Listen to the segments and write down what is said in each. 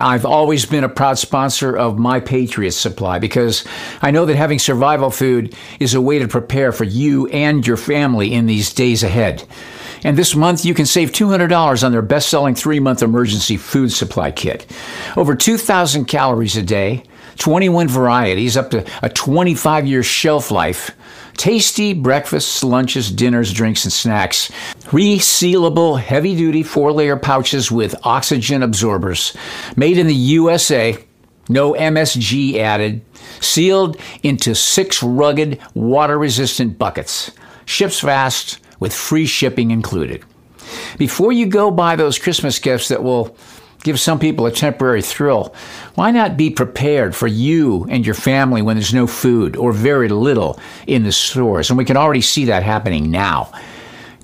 I've always been a proud sponsor of My Patriot Supply because I know that having survival food is a way to prepare for you and your family in these days ahead. And this month, you can save $200 on their best selling three month emergency food supply kit. Over 2,000 calories a day, 21 varieties, up to a 25 year shelf life. Tasty breakfasts, lunches, dinners, drinks, and snacks. Resealable, heavy duty four layer pouches with oxygen absorbers. Made in the USA, no MSG added. Sealed into six rugged, water resistant buckets. Ships fast with free shipping included. Before you go buy those Christmas gifts that will give some people a temporary thrill, why not be prepared for you and your family when there's no food or very little in the stores? And we can already see that happening now.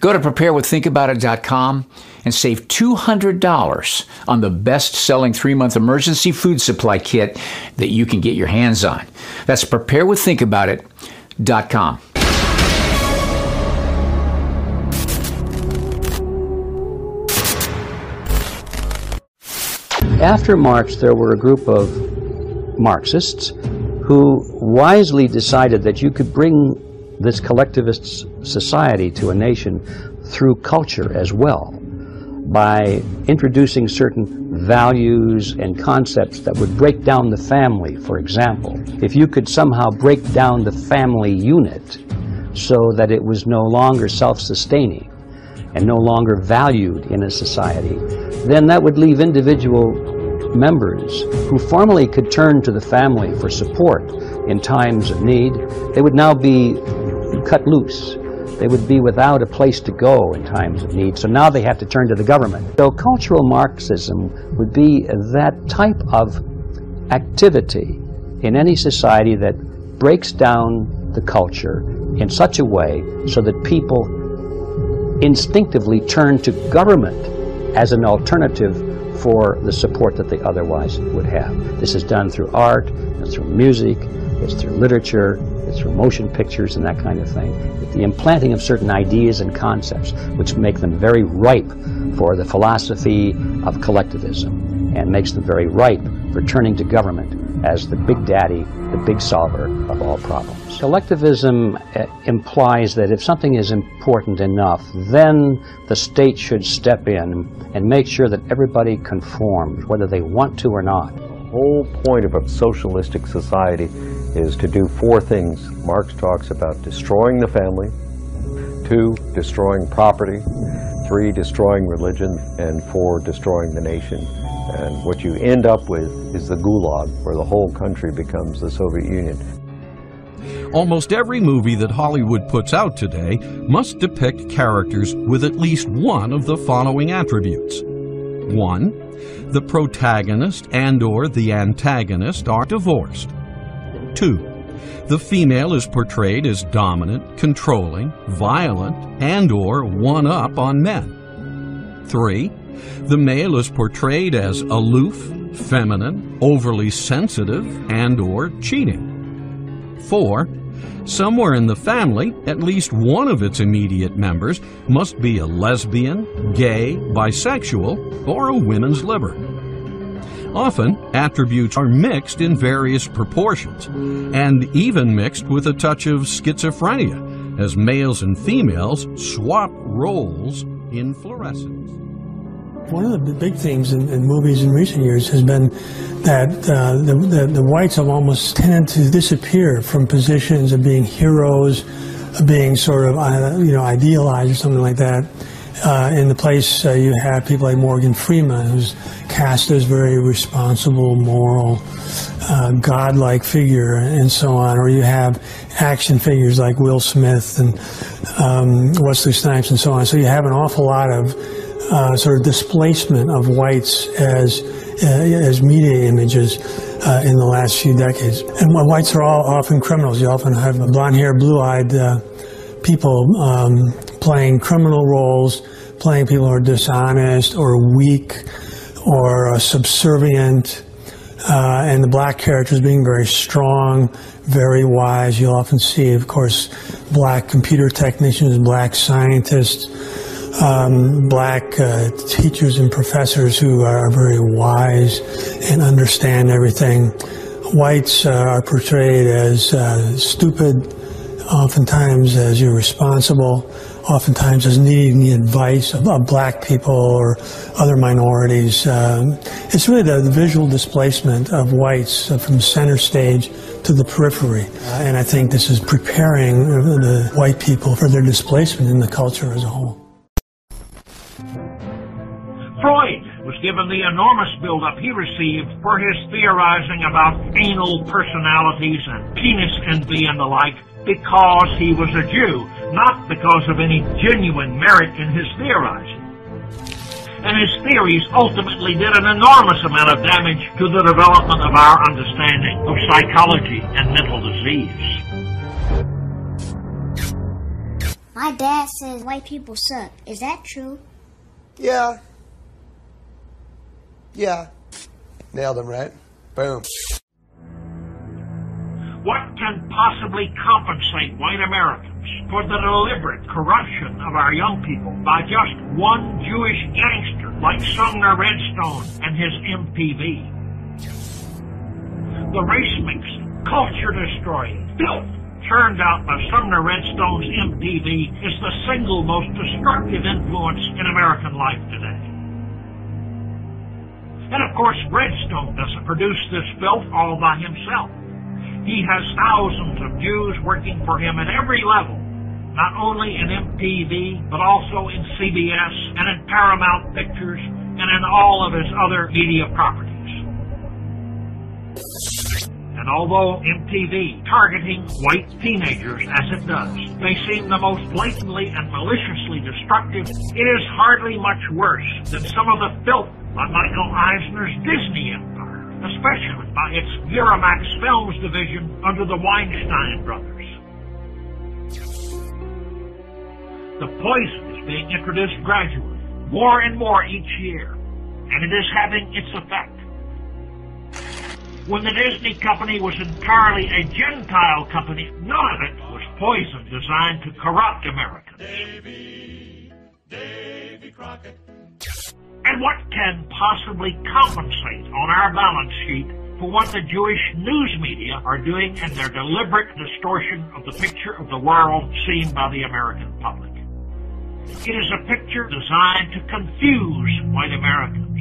Go to preparewiththinkaboutit.com and save $200 on the best selling three month emergency food supply kit that you can get your hands on. That's preparewiththinkaboutit.com. After Marx, there were a group of Marxists who wisely decided that you could bring this collectivist society to a nation through culture as well by introducing certain values and concepts that would break down the family, for example. If you could somehow break down the family unit so that it was no longer self-sustaining and no longer valued in a society, then that would leave individual members who formerly could turn to the family for support in times of need, they would now be cut loose. They would be without a place to go in times of need. So now they have to turn to the government. So cultural Marxism would be that type of activity in any society that breaks down the culture in such a way so that people instinctively turn to government as an alternative for the support that they otherwise would have. This is done through art, it's through music, it's through literature, it's through motion pictures and that kind of thing. The implanting of certain ideas and concepts which make them very ripe for the philosophy of collectivism and makes them very ripe for turning to government as the big daddy, the big solver of all problems. Collectivism uh, implies that if something is important enough, then the state should step in and make sure that everybody conforms, whether they want to or not. The whole point of a socialistic society is to do four things. Marx talks about destroying the family, two, destroying property, three, destroying religion, and four, destroying the nation. And what you end up with is the gulag, where the whole country becomes the Soviet Union. Almost every movie that Hollywood puts out today must depict characters with at least one of the following attributes. 1. The protagonist and or the antagonist are divorced. 2. The female is portrayed as dominant, controlling, violent, and or one-up on men. 3. The male is portrayed as aloof, feminine, overly sensitive, and or cheating. 4. Somewhere in the family, at least one of its immediate members must be a lesbian, gay, bisexual, or a women's liber. Often, attributes are mixed in various proportions, and even mixed with a touch of schizophrenia, as males and females swap roles in fluorescence. One of the big themes in, in, movies in recent years has been that uh, the, the, the, whites have almost tended to disappear from positions of being heroes, of being sort of uh, you know idealized or something like that. Uh, in the place, uh, you have people like Morgan Freeman, who's cast as very responsible, moral, uh, godlike figure, and so on. Or you have action figures like Will Smith and um, Wesley Snipes, and so on. So you have an awful lot of uh, sort of displacement of whites as uh, as media images uh, in the last few decades. And whites are all often criminals. You often have blonde hair, blue eyed uh, people um, playing criminal roles, playing people who are dishonest or weak or subservient. Uh, and the black characters being very strong, very wise. You'll often see, of course, black computer technicians, black scientists, um, black uh, teachers and professors who are very wise and understand everything. Whites uh, are portrayed as uh, stupid, oftentimes as irresponsible, oftentimes as needing the advice of, of black people or other minorities. Um, it's really the, the, visual displacement of whites uh, from center stage to the periphery. Uh, and I think this is preparing the white people for their displacement in the culture as a whole. Given the enormous buildup he received for his theorizing about anal personalities and penis envy and the like because he was a Jew, not because of any genuine merit in his theorizing. And his theories ultimately did an enormous amount of damage to the development of our understanding of psychology and mental disease. My dad says white people suck. Is that true? Yeah, yeah. Nailed him, right? Boom. What can possibly compensate white Americans for the deliberate corruption of our young people by just one Jewish gangster like Sumner Redstone and his MTV? The race mixing, culture destroying, filth turned out by Sumner Redstone's MTV is the single most destructive influence in American life today. And of course, Redstone doesn't produce this filth all by himself. He has thousands of Jews working for him at every level, not only in MTV, but also in CBS and in Paramount Pictures and in all of his other media properties. And although MTV targeting white teenagers as it does may seem the most blatantly and maliciously destructive, it is hardly much worse than some of the filth by Michael Eisner's Disney empire, especially by its Miramax Films division under the Weinstein brothers. The poison is being introduced gradually, more and more each year, and it is having its effect. When the Disney company was entirely a Gentile company, none of it was poison designed to corrupt Americans. Davy, Davy Crockett. And what can possibly compensate on our balance sheet for what the Jewish news media are doing in their deliberate distortion of the picture of the world seen by the American public? It is a picture designed to confuse white Americans,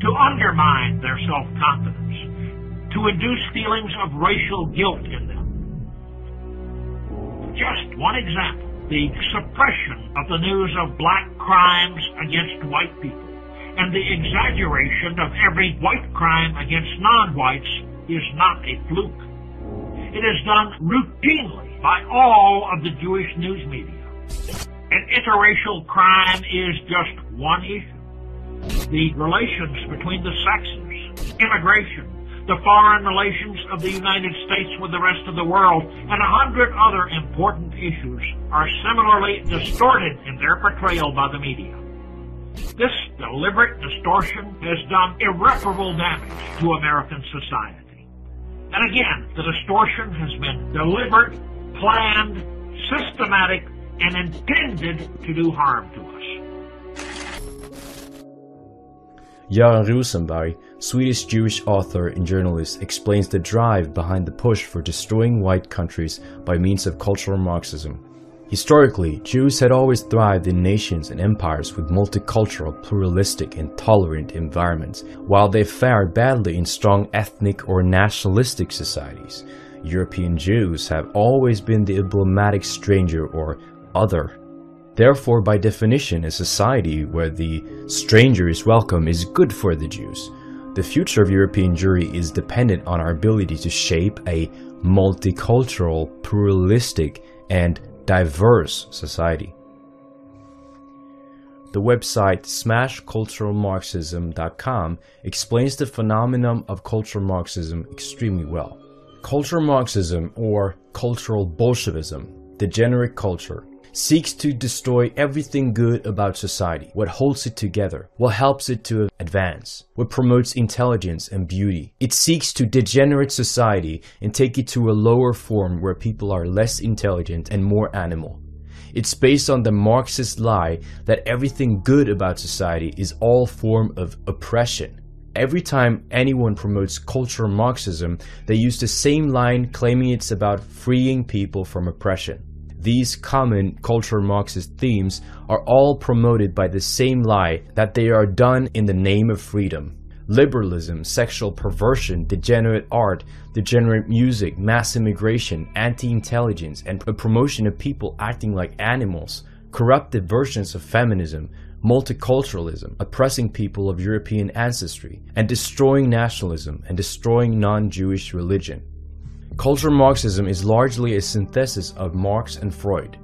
to undermine their self-confidence, to induce feelings of racial guilt in them. Just one example, the suppression of the news of black crimes against white people and the exaggeration of every white crime against non-whites is not a fluke. It is done routinely by all of the Jewish news media. And interracial crime is just one issue. The relations between the sexes, immigration, the foreign relations of the United States with the rest of the world, and a hundred other important issues are similarly distorted in their portrayal by the media. This deliberate distortion has done irreparable damage to American society. And again, the distortion has been deliberate, planned, systematic, and intended to do harm to us. Göran Rosenberg, Swedish Jewish author and journalist, explains the drive behind the push for destroying white countries by means of cultural Marxism. Historically, Jews had always thrived in nations and empires with multicultural, pluralistic, and tolerant environments, while they fared badly in strong ethnic or nationalistic societies. European Jews have always been the emblematic stranger or other. Therefore, by definition, a society where the stranger is welcome is good for the Jews. The future of European Jewry is dependent on our ability to shape a multicultural, pluralistic, and diverse society. The website smashculturalmarxism.com explains the phenomenon of cultural Marxism extremely well. Cultural Marxism, or cultural Bolshevism, degenerate culture, seeks to destroy everything good about society, what holds it together, what helps it to advance, what promotes intelligence and beauty. It seeks to degenerate society and take it to a lower form where people are less intelligent and more animal. It's based on the Marxist lie that everything good about society is all form of oppression. Every time anyone promotes cultural Marxism, they use the same line claiming it's about freeing people from oppression. These common cultural Marxist themes are all promoted by the same lie that they are done in the name of freedom. Liberalism, sexual perversion, degenerate art, degenerate music, mass immigration, anti-intelligence, and a promotion of people acting like animals, corrupted versions of feminism, multiculturalism, oppressing people of European ancestry, and destroying nationalism and destroying non-Jewish religion. Cultural Marxism is largely a synthesis of Marx and Freud.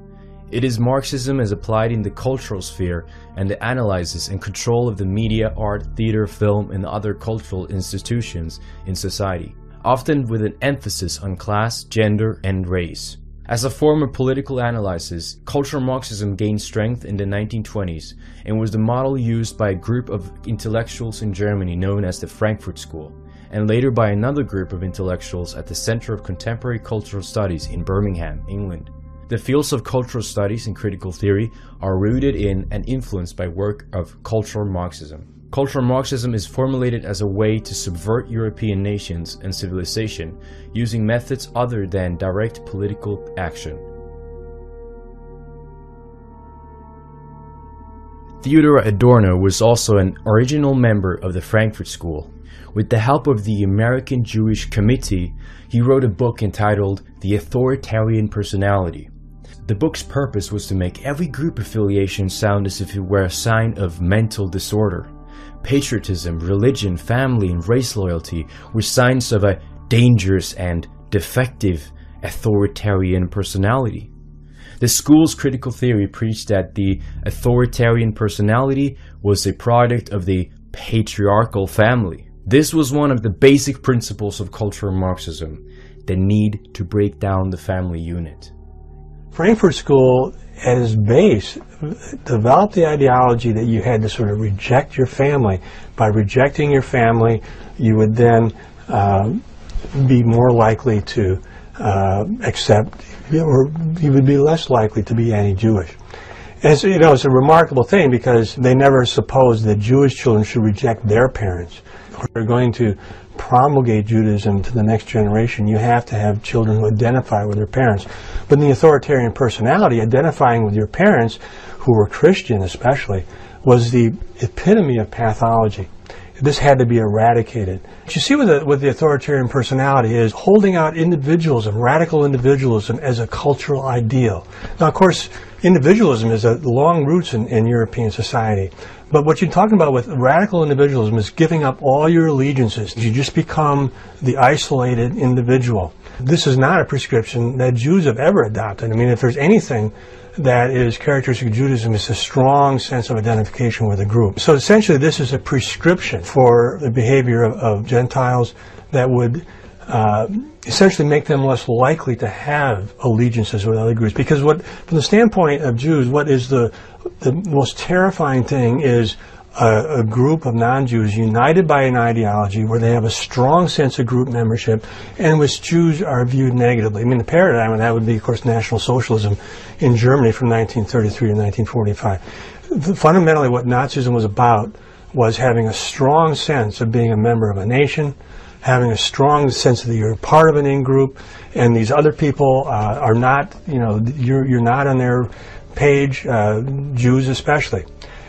It is Marxism as applied in the cultural sphere and the analysis and control of the media, art, theater, film, and other cultural institutions in society, often with an emphasis on class, gender, and race. As a form of political analysis, cultural Marxism gained strength in the 1920s and was the model used by a group of intellectuals in Germany known as the Frankfurt School and later by another group of intellectuals at the Center of Contemporary Cultural Studies in Birmingham, England. The fields of cultural studies and critical theory are rooted in and influenced by work of cultural Marxism. Cultural Marxism is formulated as a way to subvert European nations and civilization using methods other than direct political action. Theodor Adorno was also an original member of the Frankfurt School with the help of the American Jewish Committee, he wrote a book entitled The Authoritarian Personality. The book's purpose was to make every group affiliation sound as if it were a sign of mental disorder. Patriotism, religion, family, and race loyalty were signs of a dangerous and defective authoritarian personality. The school's critical theory preached that the authoritarian personality was a product of the patriarchal family. This was one of the basic principles of cultural Marxism, the need to break down the family unit. Frankfurt School, at its base, developed the ideology that you had to sort of reject your family. By rejecting your family, you would then uh, be more likely to uh, accept, or you would be less likely to be anti-Jewish. And so, you know, it's a remarkable thing because they never supposed that Jewish children should reject their parents we're going to promulgate Judaism to the next generation, you have to have children who identify with their parents. But in the authoritarian personality, identifying with your parents, who were Christian especially, was the epitome of pathology. This had to be eradicated. What you see with the, the authoritarian personality is holding out individualism, radical individualism, as a cultural ideal. Now, of course, individualism is a long roots in, in European society. But what you're talking about with radical individualism is giving up all your allegiances. You just become the isolated individual. This is not a prescription that Jews have ever adopted. I mean, if there's anything that is characteristic of Judaism, it's a strong sense of identification with a group. So essentially, this is a prescription for the behavior of, of Gentiles that would uh, essentially make them less likely to have allegiances with other groups. Because what, from the standpoint of Jews, what is the the most terrifying thing is a, a, group of non-Jews united by an ideology where they have a strong sense of group membership and which Jews are viewed negatively. I mean, the paradigm of that would be, of course, National Socialism in Germany from 1933 to 1945. Fundamentally, what Nazism was about was having a strong sense of being a member of a nation, having a strong sense that you're part of an in-group, and these other people uh, are not, you know, you're, you're not on their page, uh, Jews especially.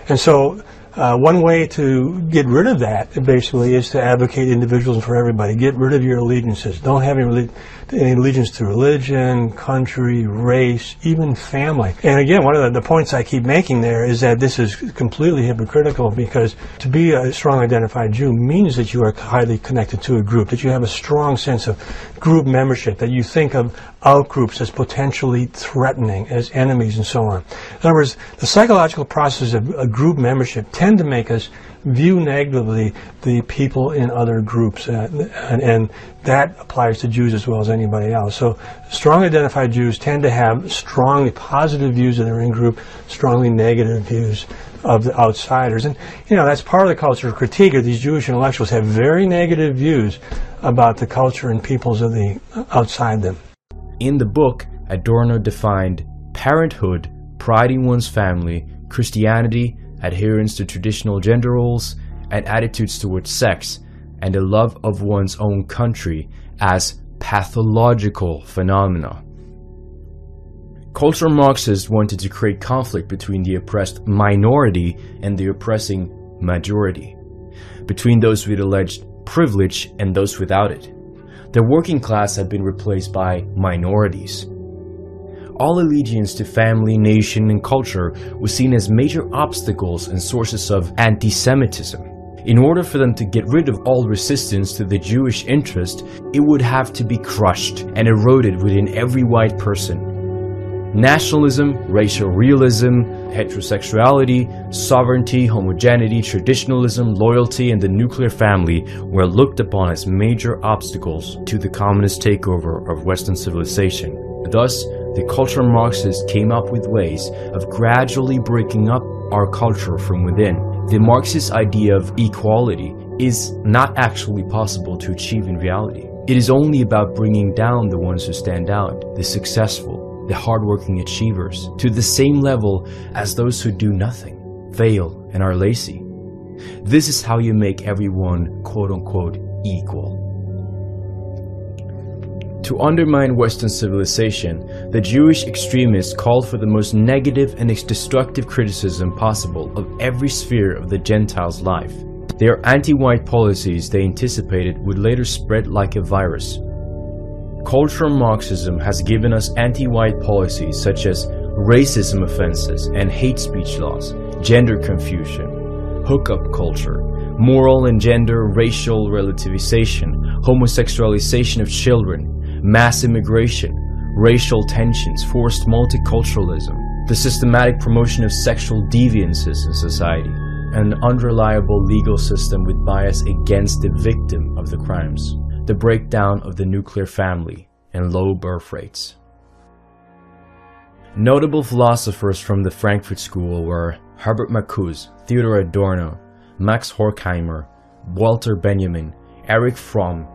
And so uh, one way to get rid of that, basically, is to advocate individualism for everybody. Get rid of your allegiances. Don't have any, any allegiance to religion, country, race, even family. And again, one of the, the, points I keep making there is that this is completely hypocritical because to be a strong identified Jew means that you are highly connected to a group, that you have a strong sense of group membership, that you think of outgroups as potentially threatening, as enemies, and so on. In other words, the psychological process of a group membership tend to make us view negatively the people in other groups, uh, and, and, that applies to Jews as well as anybody else. So, strongly identified Jews tend to have strongly positive views of their in-group, strongly negative views of the outsiders, and you know that's part of the cultural critique. Of these Jewish intellectuals have very negative views about the culture and peoples of the outside them. In the book, Adorno defined parenthood pride in one's family, Christianity, adherence to traditional gender roles, and attitudes towards sex, and the love of one's own country as pathological phenomena. Cultural Marxists wanted to create conflict between the oppressed minority and the oppressing majority, between those with alleged privilege and those without it. The working class had been replaced by minorities. All allegiance to family, nation, and culture was seen as major obstacles and sources of anti Semitism. In order for them to get rid of all resistance to the Jewish interest, it would have to be crushed and eroded within every white person Nationalism, racial realism, heterosexuality, sovereignty, homogeneity, traditionalism, loyalty, and the nuclear family were looked upon as major obstacles to the communist takeover of Western civilization. Thus, the cultural Marxists came up with ways of gradually breaking up our culture from within. The Marxist idea of equality is not actually possible to achieve in reality. It is only about bringing down the ones who stand out, the successful, the hardworking achievers, to the same level as those who do nothing, fail, and are lazy. This is how you make everyone quote unquote equal. To undermine Western civilization, the Jewish extremists called for the most negative and destructive criticism possible of every sphere of the Gentiles' life. Their anti-white policies they anticipated would later spread like a virus, Cultural Marxism has given us anti-white policies such as racism offenses and hate speech laws, gender confusion, hookup culture, moral and gender racial relativization, homosexualization of children, mass immigration, racial tensions, forced multiculturalism, the systematic promotion of sexual deviances in society, an unreliable legal system with bias against the victim of the crimes the breakdown of the nuclear family, and low birth rates. Notable philosophers from the Frankfurt School were Herbert Marcuse, Theodor Adorno, Max Horkheimer, Walter Benjamin, Erich Fromm,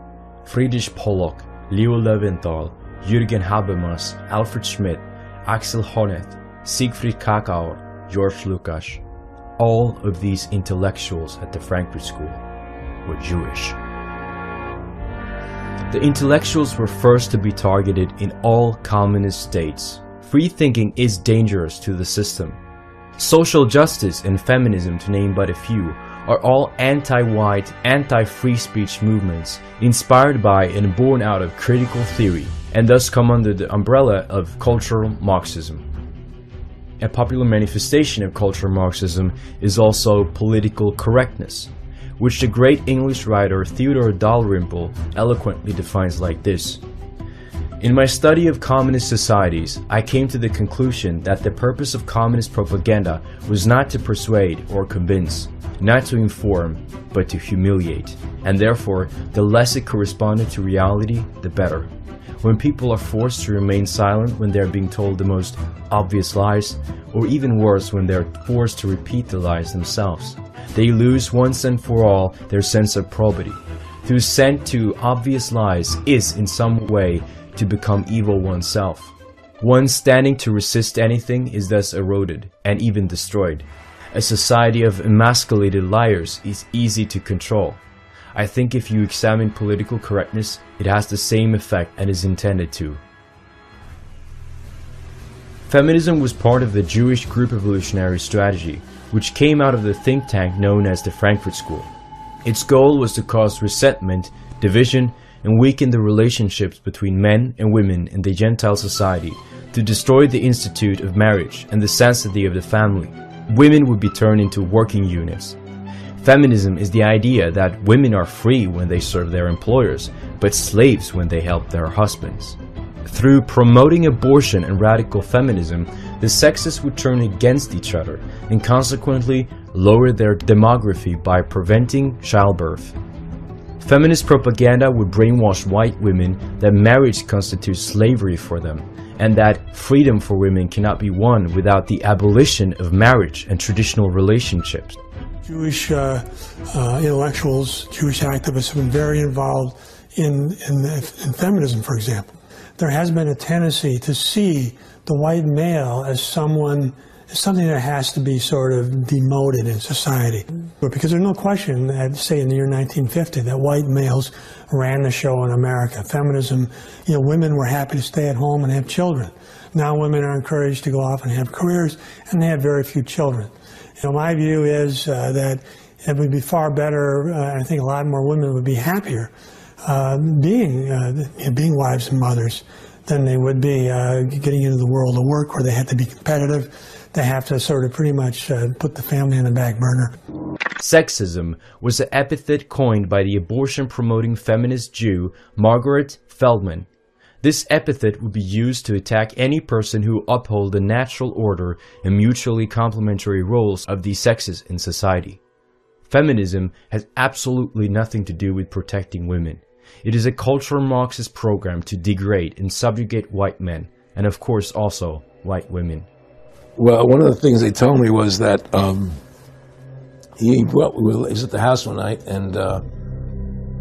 Friedrich Pollock, Leo Leventhal, Jürgen Habermas, Alfred Schmidt, Axel Honneth, Siegfried Kracauer, George Lukács. All of these intellectuals at the Frankfurt School were Jewish. The intellectuals were first to be targeted in all communist states. Free thinking is dangerous to the system. Social justice and feminism, to name but a few, are all anti-white, anti-free speech movements inspired by and born out of critical theory, and thus come under the umbrella of cultural Marxism. A popular manifestation of cultural Marxism is also political correctness, which the great English writer Theodore Dalrymple eloquently defines like this. In my study of communist societies, I came to the conclusion that the purpose of communist propaganda was not to persuade or convince, not to inform, but to humiliate, and therefore, the less it corresponded to reality, the better. When people are forced to remain silent when they are being told the most obvious lies, or even worse, when they are forced to repeat the lies themselves, they lose once and for all their sense of probity. To assent to obvious lies is, in some way, to become evil oneself. One standing to resist anything is thus eroded, and even destroyed. A society of emasculated liars is easy to control. I think if you examine political correctness, it has the same effect and is intended to. Feminism was part of the Jewish group evolutionary strategy, which came out of the think tank known as the Frankfurt School. Its goal was to cause resentment, division, and weaken the relationships between men and women in the Gentile society, to destroy the institute of marriage and the sanctity of the family. Women would be turned into working units. Feminism is the idea that women are free when they serve their employers, but slaves when they help their husbands. Through promoting abortion and radical feminism, the sexes would turn against each other and consequently lower their demography by preventing childbirth. Feminist propaganda would brainwash white women that marriage constitutes slavery for them and that freedom for women cannot be won without the abolition of marriage and traditional relationships. Jewish uh, uh, intellectuals, Jewish activists have been very involved in, in, in feminism, for example. There has been a tendency to see the white male as someone something that has to be sort of demoted in society. Because there's no question that, say, in the year 1950, that white males ran the show in America. Feminism, you know, women were happy to stay at home and have children. Now women are encouraged to go off and have careers, and they have very few children. You know, my view is uh, that it would be far better, uh, I think a lot more women would be happier uh, being, being wives and mothers than they would be uh, getting into the world of work where they had to be competitive they have to sort of pretty much uh, put the family in the back burner. Sexism was an epithet coined by the abortion promoting feminist Jew Margaret Feldman. This epithet would be used to attack any person who uphold the natural order and mutually complementary roles of the sexes in society. Feminism has absolutely nothing to do with protecting women. It is a cultural Marxist program to degrade and subjugate white men, and of course also white women. Well, one of the things they told me was that um, he, well, he was at the house one night and uh,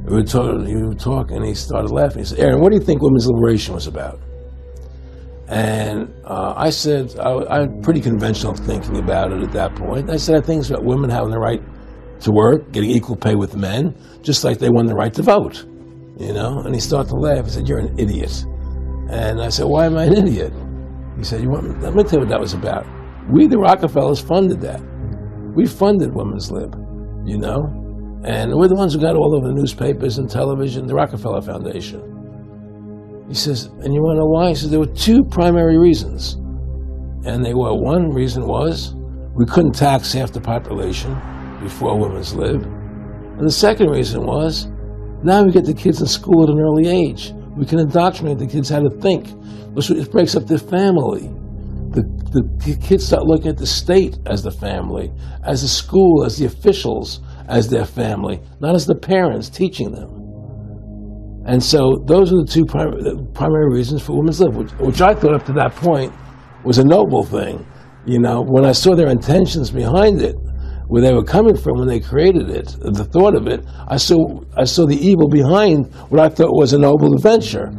we were, talking, we were talking and he started laughing. He said, Aaron, what do you think women's liberation was about? And uh, I said, I, am pretty conventional thinking about it at that point. I said, I think it's about women having the right to work, getting equal pay with men, just like they won the right to vote. You know? And he started to laugh. He said, You're an idiot. And I said, Why am I an idiot? He said, you want, me? let me tell you what that was about. We, the Rockefellers, funded that. We funded Women's Lib, you know? And we're the ones who got all over the newspapers and television, the Rockefeller Foundation. He says, and you want to know why? He says, there were two primary reasons. And they were, one reason was we couldn't tax half the population before Women's Lib. And the second reason was now we get the kids in school at an early age. We can indoctrinate the kids how to think it breaks up the family. The, the kids start looking at the state as the family, as the school, as the officials, as their family, not as the parents teaching them. And so those are the two primary, the primary reasons for women's lib, which, which I thought up to that point was a noble thing. You know, when I saw their intentions behind it, where they were coming from when they created it, the thought of it, I saw I saw the evil behind what I thought was a noble adventure.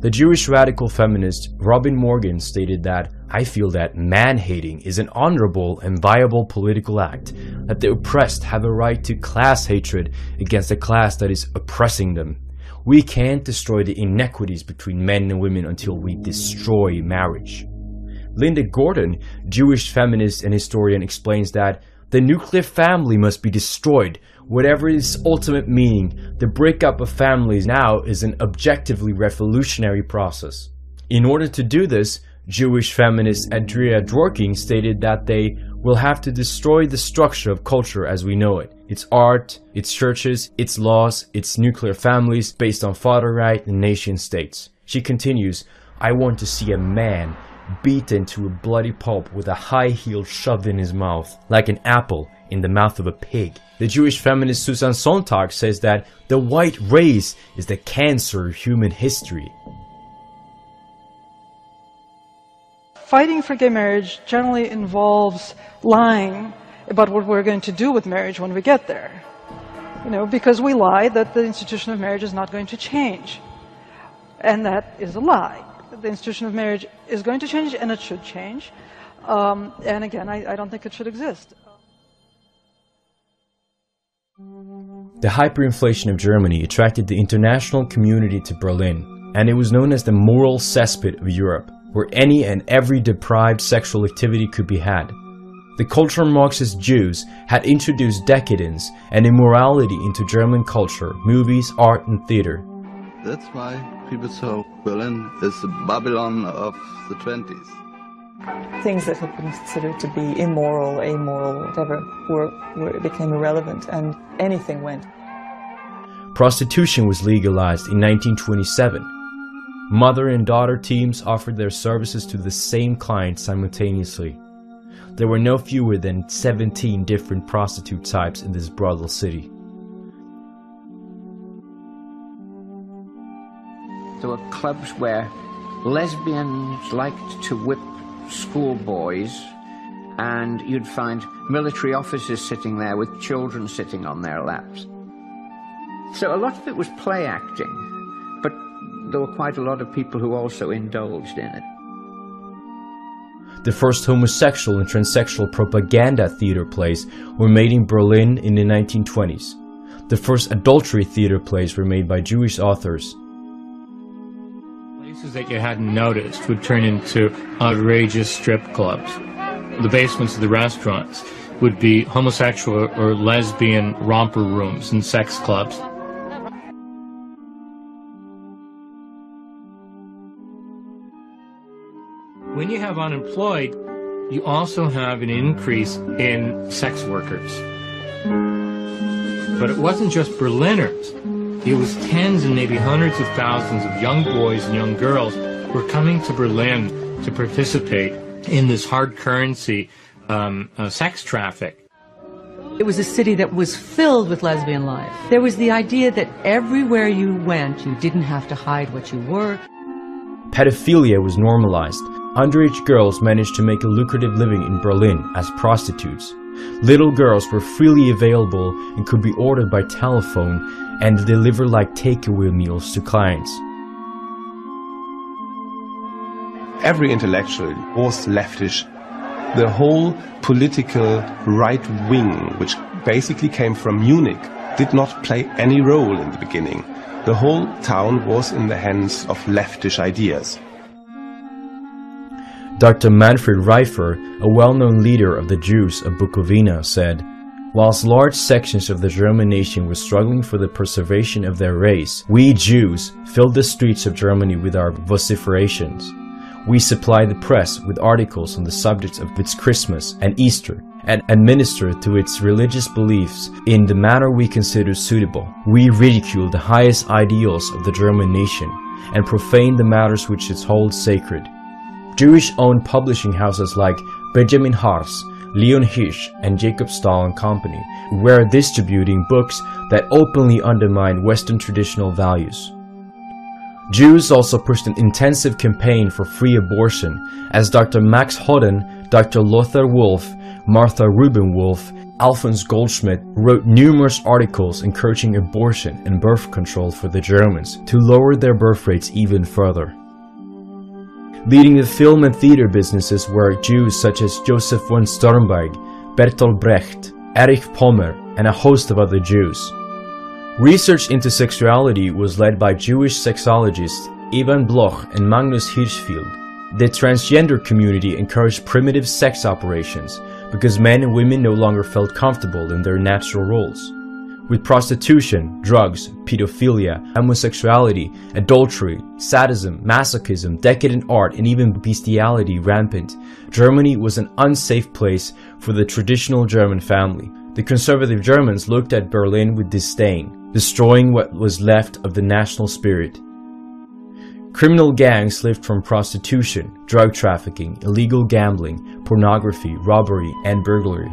The Jewish radical feminist Robin Morgan stated that, I feel that man-hating is an honorable and viable political act, that the oppressed have a right to class hatred against a class that is oppressing them. We can't destroy the inequities between men and women until we destroy marriage. Linda Gordon, Jewish feminist and historian, explains that the nuclear family must be destroyed Whatever its ultimate meaning, the breakup of families now is an objectively revolutionary process. In order to do this, Jewish feminist Andrea Dworkin stated that they will have to destroy the structure of culture as we know it. Its art, its churches, its laws, its nuclear families based on father right and nation states. She continues, I want to see a man beaten to a bloody pulp with a high heel shoved in his mouth, like an apple in the mouth of a pig. The Jewish feminist Susan Sontag says that the white race is the cancer of human history. Fighting for gay marriage generally involves lying about what we're going to do with marriage when we get there. You know, because we lie that the institution of marriage is not going to change. And that is a lie. The institution of marriage is going to change and it should change. Um, and again, I, I don't think it should exist. The hyperinflation of Germany attracted the international community to Berlin, and it was known as the moral cesspit of Europe, where any and every deprived sexual activity could be had. The cultural Marxist Jews had introduced decadence and immorality into German culture, movies, art, and theater. That's why people say oh, Berlin is the Babylon of the 20s things that had been considered to be immoral, amoral, whatever, were, were, became irrelevant and anything went. Prostitution was legalized in 1927. Mother and daughter teams offered their services to the same client simultaneously. There were no fewer than 17 different prostitute types in this brothel city. There were clubs where lesbians liked to whip schoolboys, and you'd find military officers sitting there with children sitting on their laps. So a lot of it was play acting, but there were quite a lot of people who also indulged in it. The first homosexual and transsexual propaganda theater plays were made in Berlin in the 1920s. The first adultery theater plays were made by Jewish authors. Places that you hadn't noticed would turn into outrageous strip clubs. The basements of the restaurants would be homosexual or lesbian romper rooms and sex clubs. When you have unemployed, you also have an increase in sex workers. But it wasn't just Berliners. It was tens and maybe hundreds of thousands of young boys and young girls were coming to Berlin to participate in this hard currency um, uh, sex traffic. It was a city that was filled with lesbian life. There was the idea that everywhere you went, you didn't have to hide what you were. Pedophilia was normalized. Underage girls managed to make a lucrative living in Berlin as prostitutes. Little girls were freely available and could be ordered by telephone and deliver like takeaway meals to clients. Every intellectual was leftish. The whole political right wing, which basically came from Munich, did not play any role in the beginning. The whole town was in the hands of leftish ideas. Dr. Manfred Reifer, a well-known leader of the Jews of Bukovina, said, Whilst large sections of the German nation were struggling for the preservation of their race, we Jews filled the streets of Germany with our vociferations. We supplied the press with articles on the subjects of its Christmas and Easter and administered to its religious beliefs in the manner we considered suitable. We ridiculed the highest ideals of the German nation and profaned the matters which it holds sacred. Jewish-owned publishing houses like Benjamin Harfst, Leon Hirsch, and Jacob Stahl and Company were distributing books that openly undermined Western traditional values. Jews also pushed an intensive campaign for free abortion, as Dr. Max Hodann, Dr. Lothar Wolff, Martha Rubin Wolff, Alfons Goldschmidt wrote numerous articles encouraging abortion and birth control for the Germans to lower their birth rates even further. Leading the film and theater businesses were Jews such as Joseph von Sternberg, Bertolt Brecht, Erich Pommer, and a host of other Jews. Research into sexuality was led by Jewish sexologists Ivan Bloch and Magnus Hirschfeld. The transgender community encouraged primitive sex operations because men and women no longer felt comfortable in their natural roles. With prostitution, drugs, pedophilia, homosexuality, adultery, sadism, masochism, decadent art, and even bestiality rampant, Germany was an unsafe place for the traditional German family. The conservative Germans looked at Berlin with disdain, destroying what was left of the national spirit. Criminal gangs lived from prostitution, drug trafficking, illegal gambling, pornography, robbery, and burglary.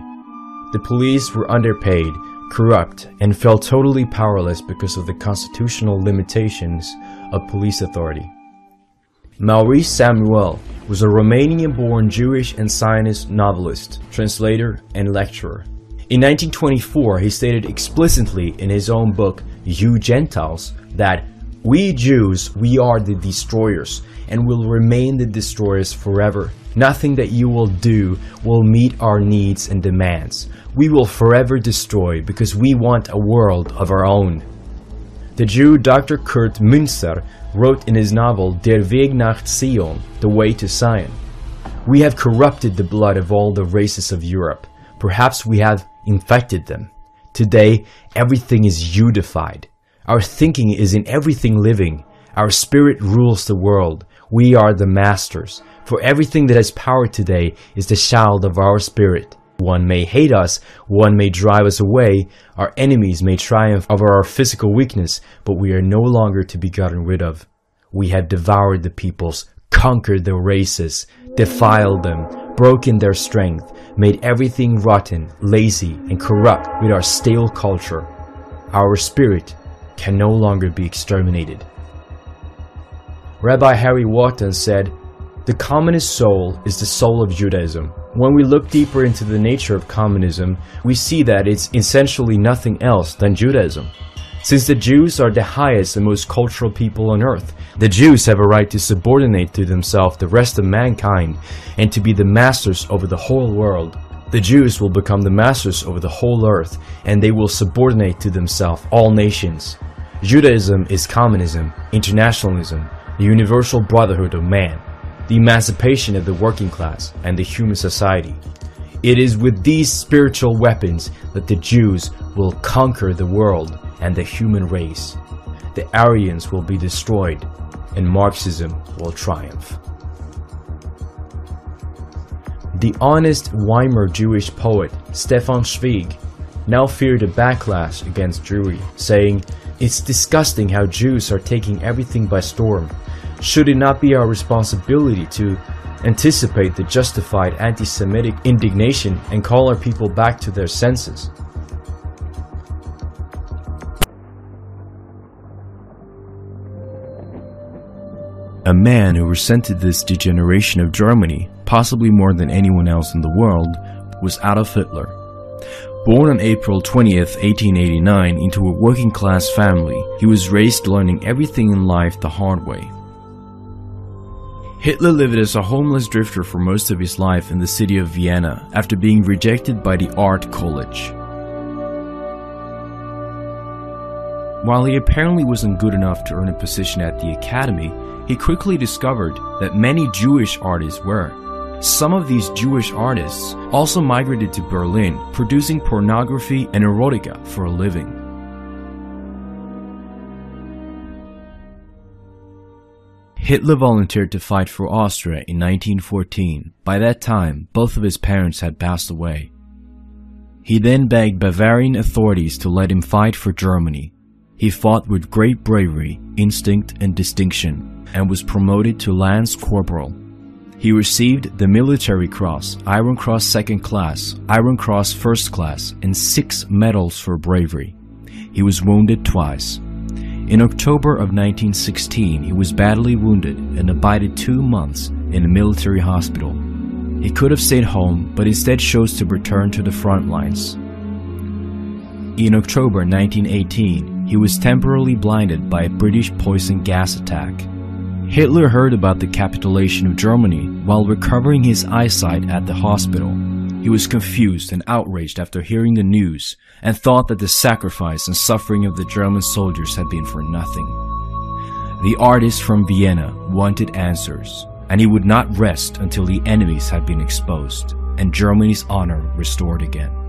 The police were underpaid, corrupt, and felt totally powerless because of the constitutional limitations of police authority. Maurice Samuel was a Romanian-born Jewish and Zionist novelist, translator, and lecturer. In 1924, he stated explicitly in his own book, You Gentiles, that we Jews, we are the destroyers, and will remain the destroyers forever. Nothing that you will do will meet our needs and demands. We will forever destroy because we want a world of our own. The Jew Dr. Kurt Münzer wrote in his novel Der Weg nach Zion, The Way to Zion, We have corrupted the blood of all the races of Europe. Perhaps we have infected them. Today, everything is unified. Our thinking is in everything living. Our spirit rules the world. We are the masters. For everything that has power today is the child of our spirit. One may hate us, one may drive us away, our enemies may triumph over our physical weakness, but we are no longer to be gotten rid of. We have devoured the peoples, conquered the races, defiled them, broken their strength, made everything rotten, lazy, and corrupt with our stale culture. Our spirit can no longer be exterminated. Rabbi Harry Waton said, The communist soul is the soul of Judaism. When we look deeper into the nature of communism, we see that it's essentially nothing else than Judaism. Since the Jews are the highest and most cultural people on earth, the Jews have a right to subordinate to themselves the rest of mankind and to be the masters over the whole world. The Jews will become the masters over the whole earth and they will subordinate to themselves all nations. Judaism is communism, internationalism, the universal brotherhood of man, the emancipation of the working class and the human society. It is with these spiritual weapons that the Jews will conquer the world and the human race. The Aryans will be destroyed and Marxism will triumph. The honest Weimar Jewish poet Stefan Zweig now feared a backlash against Jewry, saying, It's disgusting how Jews are taking everything by storm. Should it not be our responsibility to anticipate the justified anti-Semitic indignation and call our people back to their senses? A man who resented this degeneration of Germany, possibly more than anyone else in the world, was Adolf Hitler. Born on April 20th, 1889 into a working class family, he was raised learning everything in life the hard way. Hitler lived as a homeless drifter for most of his life in the city of Vienna after being rejected by the art college. While he apparently wasn't good enough to earn a position at the academy, he quickly discovered that many Jewish artists were. Some of these Jewish artists also migrated to Berlin, producing pornography and erotica for a living. Hitler volunteered to fight for Austria in 1914. By that time, both of his parents had passed away. He then begged Bavarian authorities to let him fight for Germany. He fought with great bravery, instinct, and distinction, and was promoted to Lance Corporal. He received the Military Cross, Iron Cross Second Class, Iron Cross First Class, and six medals for bravery. He was wounded twice. In October of 1916, he was badly wounded and abided two months in a military hospital. He could have stayed home, but instead chose to return to the front lines. In October 1918, he was temporarily blinded by a British poison gas attack. Hitler heard about the capitulation of Germany while recovering his eyesight at the hospital. He was confused and outraged after hearing the news and thought that the sacrifice and suffering of the German soldiers had been for nothing. The artist from Vienna wanted answers, and he would not rest until the enemies had been exposed and Germany's honor restored again.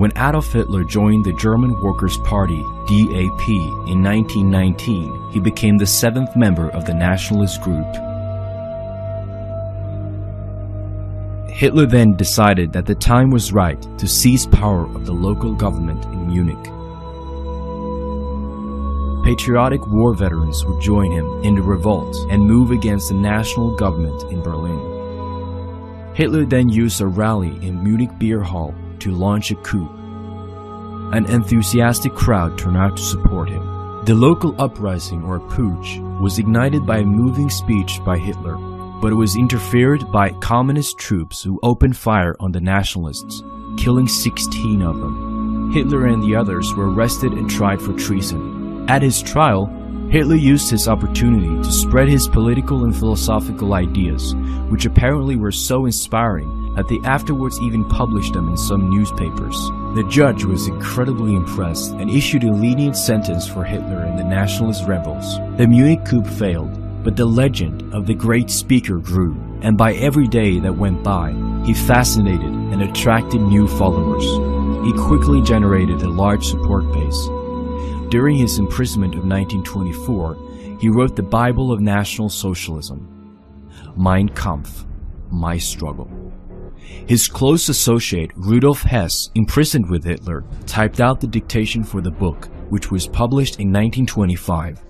When Adolf Hitler joined the German Workers' Party, DAP, in 1919, he became the seventh member of the nationalist group. Hitler then decided that the time was right to seize power of the local government in Munich. Patriotic war veterans would join him in the revolt and move against the national government in Berlin. Hitler then used a rally in Munich Beer Hall to launch a coup. An enthusiastic crowd turned out to support him. The local uprising, or putsch, was ignited by a moving speech by Hitler, but it was interfered by communist troops who opened fire on the nationalists, killing 16 of them. Hitler and the others were arrested and tried for treason. At his trial, Hitler used his opportunity to spread his political and philosophical ideas, which apparently were so inspiring that they afterwards even published them in some newspapers. The judge was incredibly impressed and issued a lenient sentence for Hitler and the nationalist rebels. The Munich coup failed, but the legend of the great speaker grew, and by every day that went by, he fascinated and attracted new followers. He quickly generated a large support base. During his imprisonment of 1924, he wrote the Bible of National Socialism, Mein Kampf, My Struggle. His close associate Rudolf Hess, imprisoned with Hitler, typed out the dictation for the book, which was published in 1925.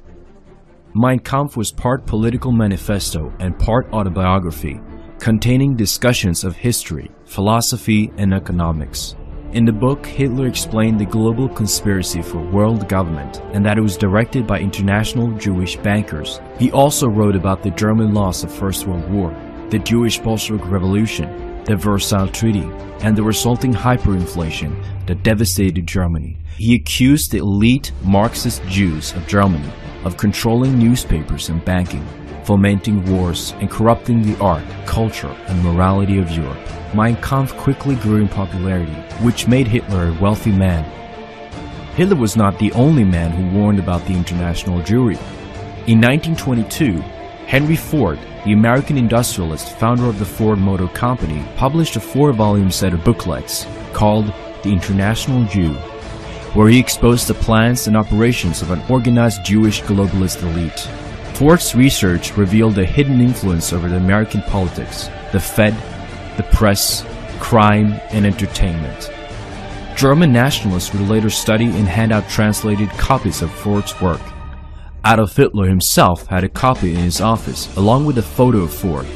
Mein Kampf was part political manifesto and part autobiography, containing discussions of history, philosophy, and economics. In the book, Hitler explained the global conspiracy for world government and that it was directed by international Jewish bankers. He also wrote about the German loss of First World War. the Jewish Bolshevik Revolution, the Versailles Treaty, and the resulting hyperinflation that devastated Germany. He accused the elite Marxist Jews of Germany of controlling newspapers and banking, fomenting wars, and corrupting the art, culture, and morality of Europe. Mein Kampf quickly grew in popularity, which made Hitler a wealthy man. Hitler was not the only man who warned about the international Jewry. In 1922, Henry Ford, the American industrialist founder of the Ford Motor Company, published a four-volume set of booklets called The International Jew, where he exposed the plans and operations of an organized Jewish globalist elite. Ford's research revealed a hidden influence over the American politics, the Fed, the press, crime, and entertainment. German nationalists would later study and hand out translated copies of Ford's work. Adolf Hitler himself had a copy in his office, along with a photo of Ford.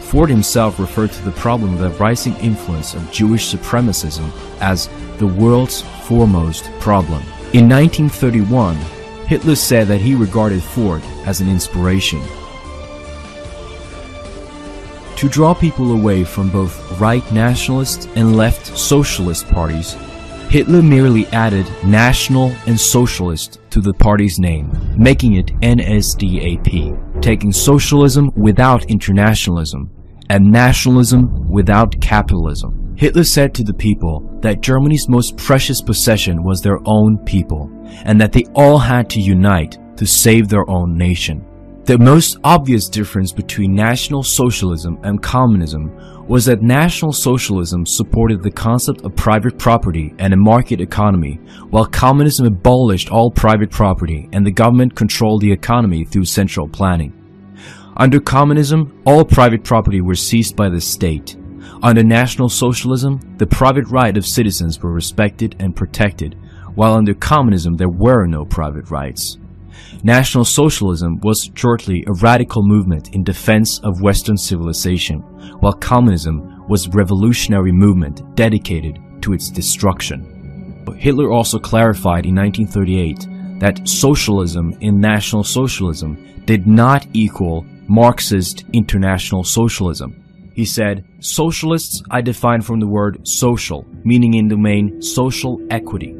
Ford himself referred to the problem of the rising influence of Jewish supremacism as the world's foremost problem. In 1931, Hitler said that he regarded Ford as an inspiration. To draw people away from both right nationalist and left socialist parties, Hitler merely added national and socialist to the party's name, making it NSDAP, taking socialism without internationalism and nationalism without capitalism. Hitler said to the people that Germany's most precious possession was their own people, and that they all had to unite to save their own nation. The most obvious difference between National Socialism and Communism was that National Socialism supported the concept of private property and a market economy, while Communism abolished all private property and the government controlled the economy through central planning. Under Communism, all private property was seized by the state. Under National Socialism, the private right of citizens were respected and protected, while under Communism there were no private rights. National Socialism was shortly a radical movement in defense of Western civilization, while Communism was a revolutionary movement dedicated to its destruction. But Hitler also clarified in 1938 that socialism in National Socialism did not equal Marxist International Socialism. He said, Socialists I define from the word social, meaning in the main social equity.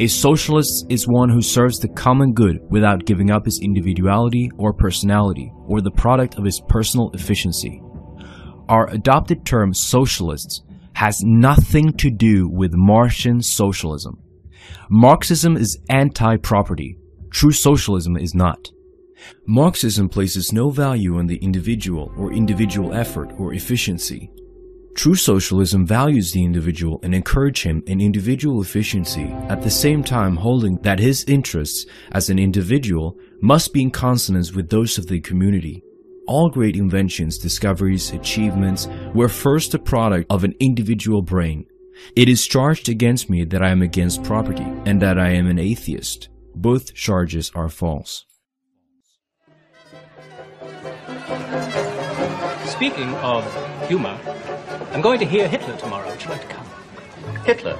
A socialist is one who serves the common good without giving up his individuality or personality, or the product of his personal efficiency. Our adopted term socialists has nothing to do with Marxian socialism. Marxism is anti-property. True socialism is not. Marxism places no value on the individual or individual effort or efficiency. True socialism values the individual and encourages him in individual efficiency, at the same time holding that his interests as an individual must be in consonance with those of the community. All great inventions, discoveries, achievements were first a product of an individual brain. It is charged against me that I am against property and that I am an atheist. Both charges are false. Speaking of humor, I'm going to hear Hitler tomorrow. Would you like to come? Hitler?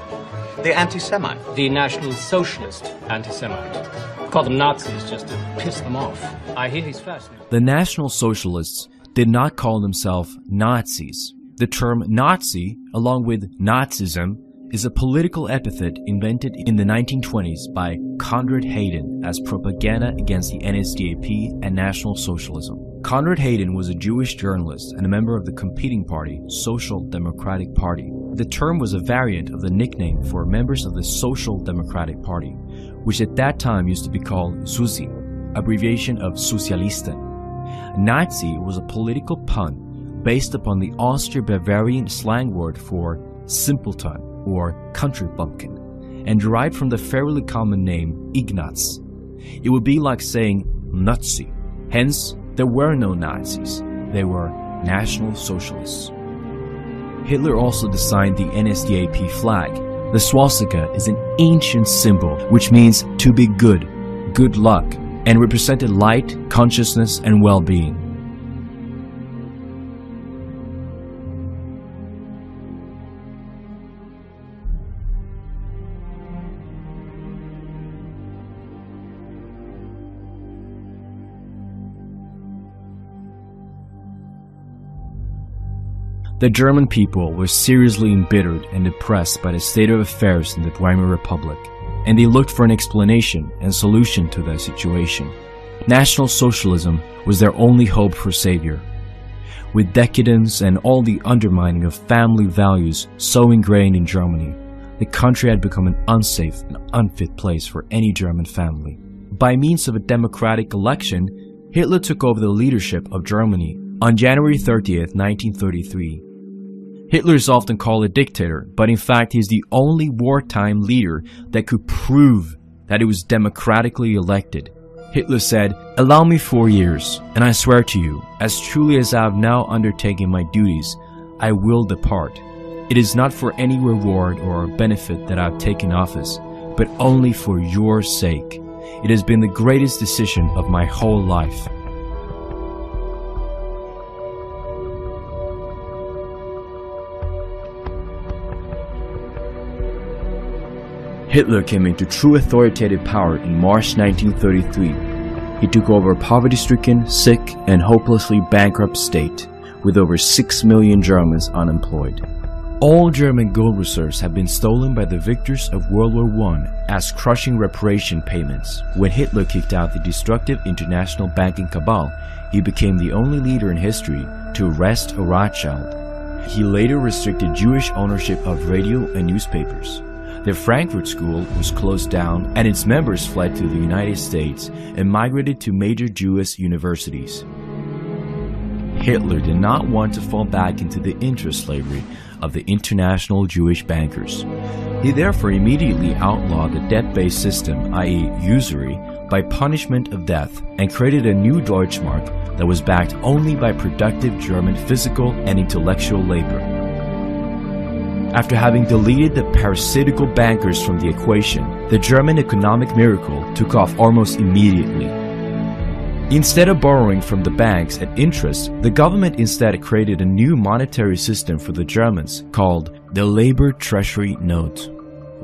The anti-Semite? The National Socialist anti-Semite. Call them Nazis just to piss them off. I hear he's fascinating. The National Socialists did not call themselves Nazis. The term Nazi, along with Nazism, is a political epithet invented in the 1920s by Konrad Heiden as propaganda against the NSDAP and National Socialism. Konrad Heiden was a Jewish journalist and a member of the competing party, Social Democratic Party. The term was a variant of the nickname for members of the Social Democratic Party, which at that time used to be called SUSI, abbreviation of Sozialisten. Nazi was a political pun based upon the Austro-Bavarian slang word for simpleton or country bumpkin, and derived from the fairly common name Ignaz. It would be like saying Nazi. Hence, there were no Nazis. They were National Socialists. Hitler also designed the NSDAP flag. The swastika is an ancient symbol which means to be good, good luck, and represented light, consciousness, and well-being. The German people were seriously embittered and depressed by the state of affairs in the Weimar Republic, and they looked for an explanation and solution to their situation. National Socialism was their only hope for savior. With decadence and all the undermining of family values so ingrained in Germany, the country had become an unsafe and unfit place for any German family. By means of a democratic election, Hitler took over the leadership of Germany on January 30th, 1933. Hitler is often called a dictator, but in fact he is the only wartime leader that could prove that he was democratically elected. Hitler said, Allow me four years, and I swear to you, as truly as I have now undertaken my duties, I will depart. It is not for any reward or benefit that I have taken office, but only for your sake. It has been the greatest decision of my whole life. Hitler came into true authoritative power in March 1933. He took over a poverty-stricken, sick, and hopelessly bankrupt state, with over 6 million Germans unemployed. All German gold reserves have been stolen by the victors of World War I as crushing reparation payments. When Hitler kicked out the destructive international banking cabal, he became the only leader in history to arrest a Rothschild. He later restricted Jewish ownership of radio and newspapers. The Frankfurt School was closed down and its members fled to the United States and migrated to major Jewish universities. Hitler did not want to fall back into the interest slavery of the international Jewish bankers. He therefore immediately outlawed the debt-based system, i.e. usury, by punishment of death and created a new Deutschmark that was backed only by productive German physical and intellectual labor. After having deleted the parasitical bankers from the equation, the German economic miracle took off almost immediately. Instead of borrowing from the banks at interest, the government instead created a new monetary system for the Germans called the Labor Treasury Note.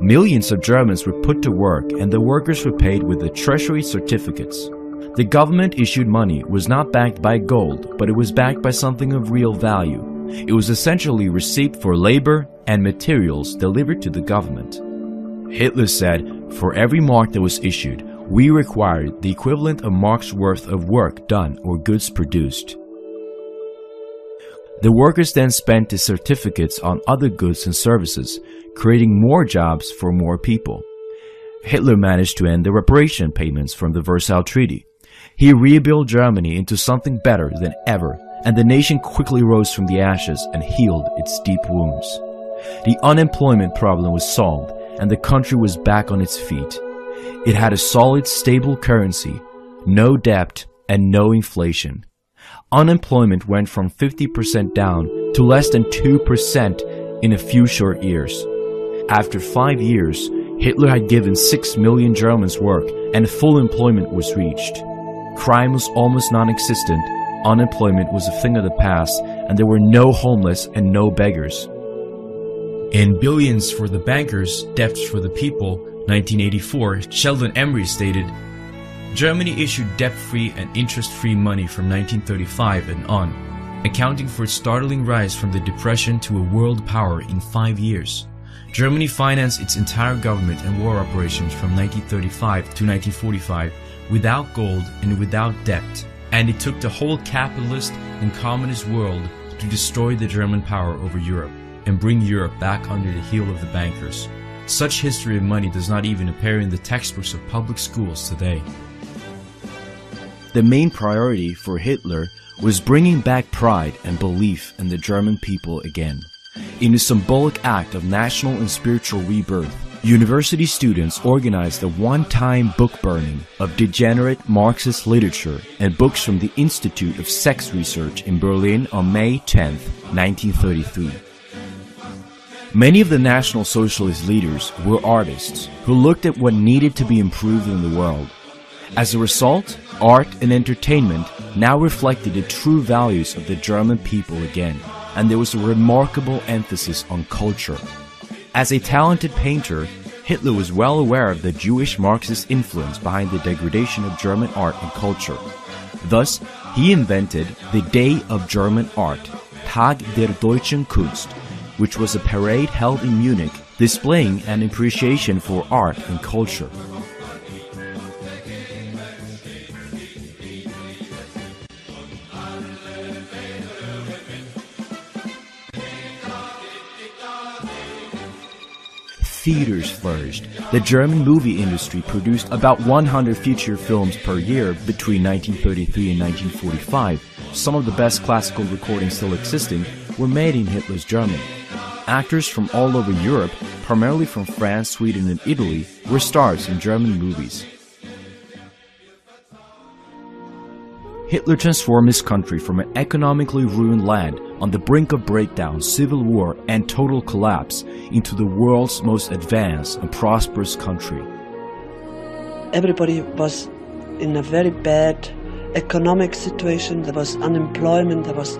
Millions of Germans were put to work and the workers were paid with the treasury certificates. The government issued money was not backed by gold, but it was backed by something of real value. It was essentially receipt for labor and materials delivered to the government. Hitler said, for every mark that was issued, we required the equivalent of marks worth of work done or goods produced. The workers then spent the certificates on other goods and services, creating more jobs for more people. Hitler managed to end the reparation payments from the Versailles Treaty. He rebuilt Germany into something better than ever, and the nation quickly rose from the ashes and healed its deep wounds. The unemployment problem was solved, and the country was back on its feet. It had a solid, stable currency, no debt, and no inflation. Unemployment went from 50% down to less than 2% in a few short years. After five years, Hitler had given 6 million Germans work and full employment was reached. Crime was almost non-existent, unemployment was a thing of the past, and there were no homeless and no beggars. In Billions for the Bankers, Debts for the People, 1984, Sheldon Emry stated, Germany issued debt-free and interest-free money from 1935 and on, accounting for its startling rise from the Depression to a world power in five years. Germany financed its entire government and war operations from 1935 to 1945 without gold and without debt, and it took the whole capitalist and communist world to destroy the German power over Europe and bring Europe back under the heel of the bankers. Such history of money does not even appear in the textbooks of public schools today. The main priority for Hitler was bringing back pride and belief in the German people again. In a symbolic act of national and spiritual rebirth, university students organized a one-time book burning of degenerate Marxist literature and books from the Institute of Sex Research in Berlin on May 10, 1933. Many of the National Socialist leaders were artists who looked at what needed to be improved in the world. As a result, art and entertainment now reflected the true values of the German people again, and there was a remarkable emphasis on culture. As a talented painter, Hitler was well aware of the Jewish Marxist influence behind the degradation of German art and culture. Thus, he invented the Day of German Art, Tag der Deutschen Kunst, which was a parade held in Munich displaying an appreciation for art and culture. Theaters flourished. The German movie industry produced about 100 feature films per year between 1933 and 1945. Some of the best classical recordings still existing were made in Hitler's Germany. Actors from all over Europe, primarily from France, Sweden, and Italy, were stars in German movies. Hitler transformed his country from an economically ruined land on the brink of breakdown, civil war, and total collapse into the world's most advanced and prosperous country. Everybody was in a very bad economic situation. There was unemployment, there was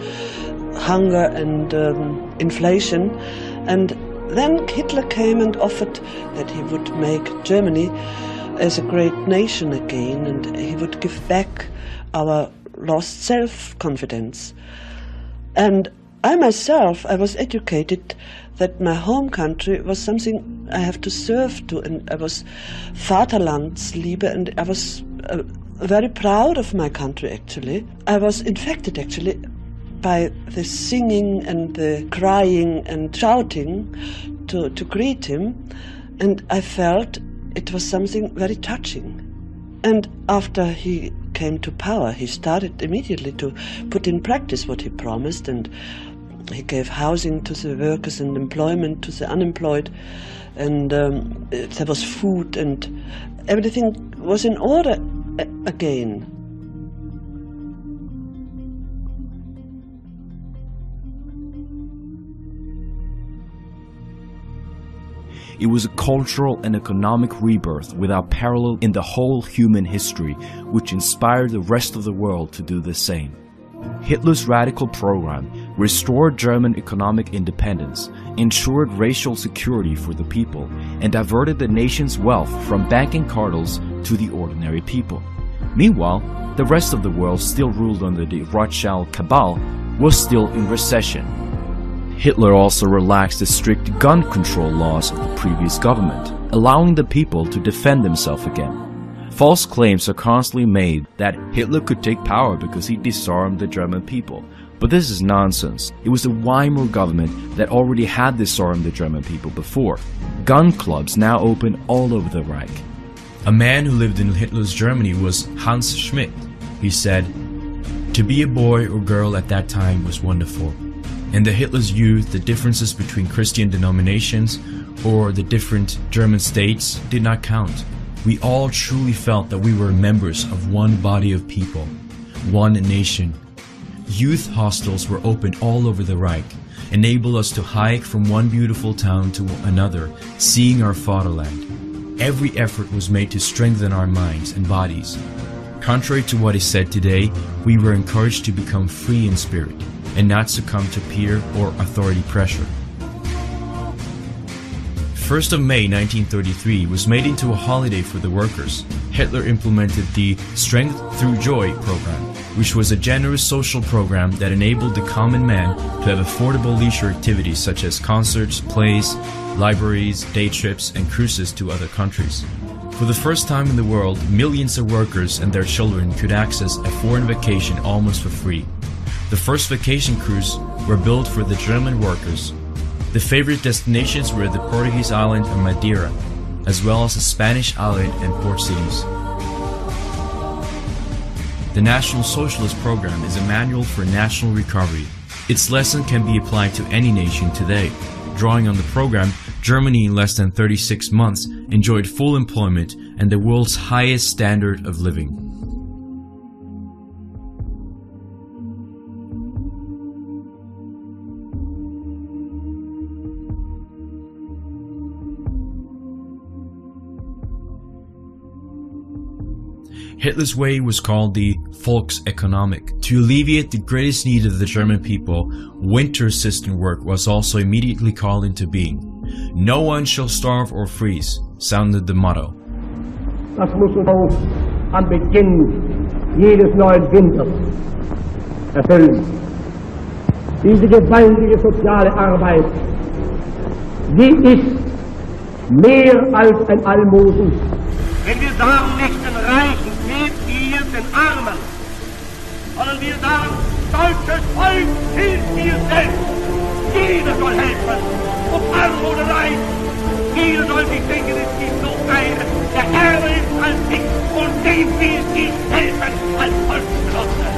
hunger and um, inflation. And then Hitler came and offered that he would make Germany as a great nation again and he would give back our lost self-confidence. And I myself, I was educated that my home country was something I have to serve to, and I was Vaterlandsliebe, and I was uh, very proud of my country actually. I was infected actually by the singing and the crying and shouting to, to greet him, and I felt it was something very touching. And after he came to power, he started immediately to put in practice what he promised, and he gave housing to the workers and employment to the unemployed, and um, there was food, and everything was in order again. It was a cultural and economic rebirth without parallel in the whole human history, which inspired the rest of the world to do the same. Hitler's radical program restored German economic independence, ensured racial security for the people, and diverted the nation's wealth from banking cartels to the ordinary people. Meanwhile, the rest of the world, still ruled under the Rothschild cabal, was still in recession Hitler also relaxed the strict gun control laws of the previous government, allowing the people to defend themselves again. False claims are constantly made that Hitler could take power because he disarmed the German people. But this is nonsense. It was the Weimar government that already had disarmed the German people before. Gun clubs now open all over the Reich. A man who lived in Hitler's Germany was Hans Schmidt. He said, To be a boy or girl at that time was wonderful. In the Hitler's youth, the differences between Christian denominations or the different German states did not count. We all truly felt that we were members of one body of people, one nation. Youth hostels were opened all over the Reich, enable us to hike from one beautiful town to another, seeing our fatherland. Every effort was made to strengthen our minds and bodies. Contrary to what is said today, we were encouraged to become free in spirit and not succumb to peer or authority pressure. 1st of May 1933 was made into a holiday for the workers. Hitler implemented the Strength Through Joy program, which was a generous social program that enabled the common man to have affordable leisure activities such as concerts, plays, libraries, day trips, and cruises to other countries. For the first time in the world, millions of workers and their children could access a foreign vacation almost for free. The first vacation cruise were built for the German workers. The favorite destinations were the Portuguese island of Madeira, as well as the Spanish island and port cities. The National Socialist Program is a manual for national recovery. Its lesson can be applied to any nation today. Drawing on the program, Germany in less than 36 months enjoyed full employment and the world's highest standard of living. Hitler's way was called the Volkseconomic. To alleviate the greatest need of the German people, winter assistant work was also immediately called into being. No one shall starve or freeze, sounded the motto. Das muss uns am Beginn jedes neuen Winters erfüllen. diese gewaltige soziale Arbeit, die ist mehr als ein Almosen. Wenn wir sagen nicht den Reichen, gebt ihr den Armen, sondern wir sagen, deutsches Volk hilft dir selbst. Jeder soll helfen, ob arm oder reich. Jeder soll sich denken, es gibt nur einen, der ärmer ist als ich und dem will ich helfen als Volksgenosse.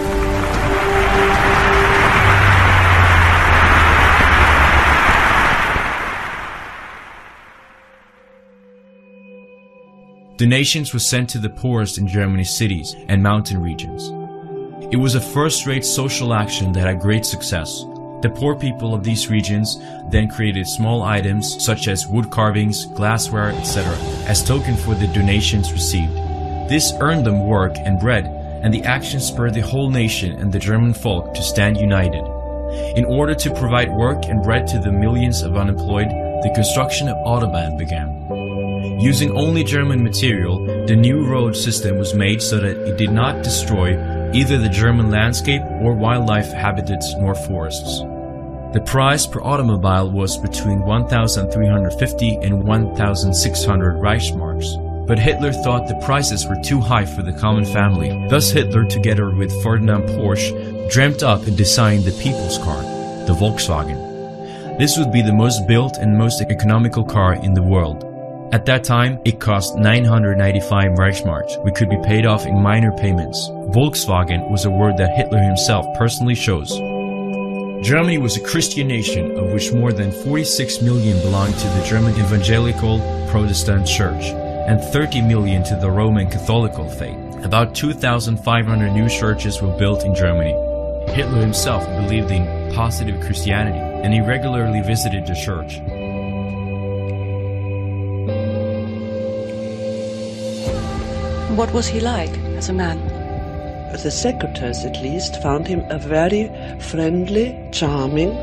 Donations were sent to the poorest in Germany's cities and mountain regions. It was a first-rate social action that had great success. The poor people of these regions then created small items such as wood carvings, glassware, etc. as token for the donations received. This earned them work and bread, and the action spurred the whole nation and the German folk to stand united. In order to provide work and bread to the millions of unemployed, the construction of Autobahn began. Using only German material, the new road system was made so that it did not destroy either the German landscape or wildlife habitats nor forests. The price per automobile was between 1,350 and 1,600 Reichsmarks. But Hitler thought the prices were too high for the common family. Thus Hitler, together with Ferdinand Porsche, dreamt up and designed the people's car, the Volkswagen. This would be the most built and most economical car in the world. At that time, it cost 995 Reichsmarks, which could be paid off in minor payments. Volkswagen was a word that Hitler himself personally chose. Germany was a Christian nation of which more than 46 million belonged to the German Evangelical Protestant Church and 30 million to the Roman Catholical faith. About 2,500 new churches were built in Germany. Hitler himself believed in positive Christianity and he regularly visited the church. What was he like as a man? The secretaries, at least, found him a very friendly, charming,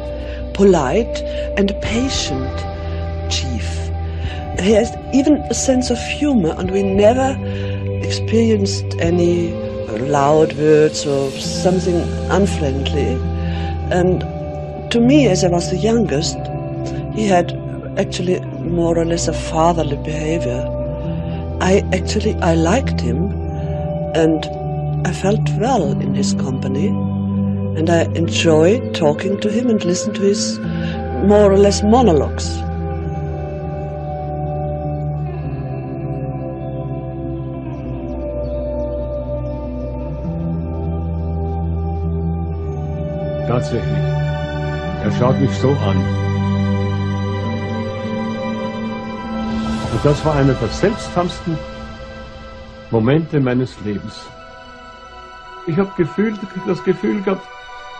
polite, and patient chief. He has even a sense of humor, and we never experienced any loud words or something unfriendly. And to me, as I was the youngest, he had actually more or less a fatherly behavior. I actually I liked him and I felt well in his company and I enjoyed talking to him and listening to his more or less monologues. Tatsächlich. Er schaut mich so an. Und das war einer der seltsamsten Momente meines Lebens. Ich habe Gefühl, das Gefühl gehabt,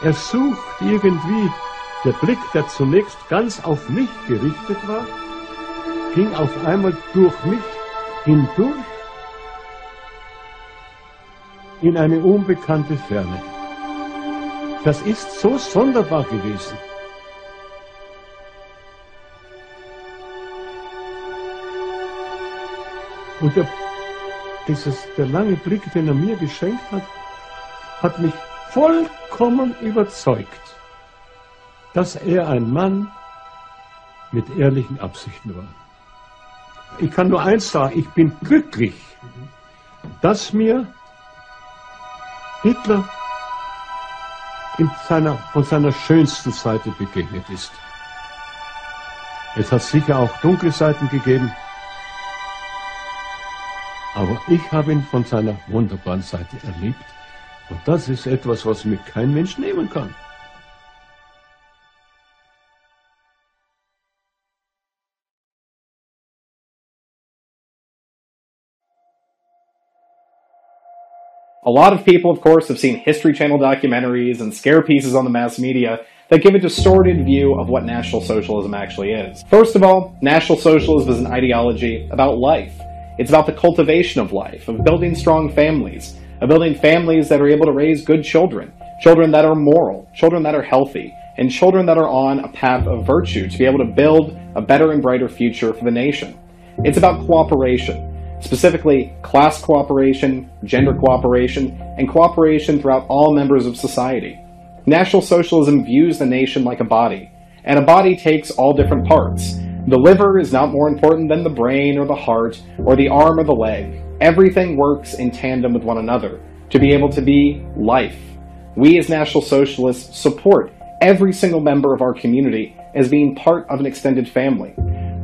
er sucht irgendwie, der Blick, der zunächst ganz auf mich gerichtet war, ging auf einmal durch mich hindurch in eine unbekannte Ferne. Das ist so sonderbar gewesen. Und der, dieses, der lange Blick, den er mir geschenkt hat, hat mich vollkommen überzeugt, dass er ein Mann mit ehrlichen Absichten war. Ich kann nur eins sagen, ich bin glücklich, dass mir Hitler in seiner, von seiner schönsten Seite begegnet ist. Es hat sicher auch dunkle Seiten gegeben, aber ich habe ihn von seiner wunderbaren Seite erlebt. Und das ist etwas, was mir kein Mensch nehmen kann. A lot of people, of course, have seen History Channel documentaries and scare pieces on the mass media that give a distorted view of what National Socialism actually is. First of all, National Socialism is an ideology about life. It's about the cultivation of life, of building strong families, of building families that are able to raise good children, children that are moral, children that are healthy, and children that are on a path of virtue to be able to build a better and brighter future for the nation. It's about cooperation, specifically class cooperation, gender cooperation, and cooperation throughout all members of society. National Socialism views the nation like a body, and a body takes all different parts. The liver is not more important than the brain or the heart or the arm or the leg. Everything works in tandem with one another to be able to be life. We as National Socialists support every single member of our community as being part of an extended family.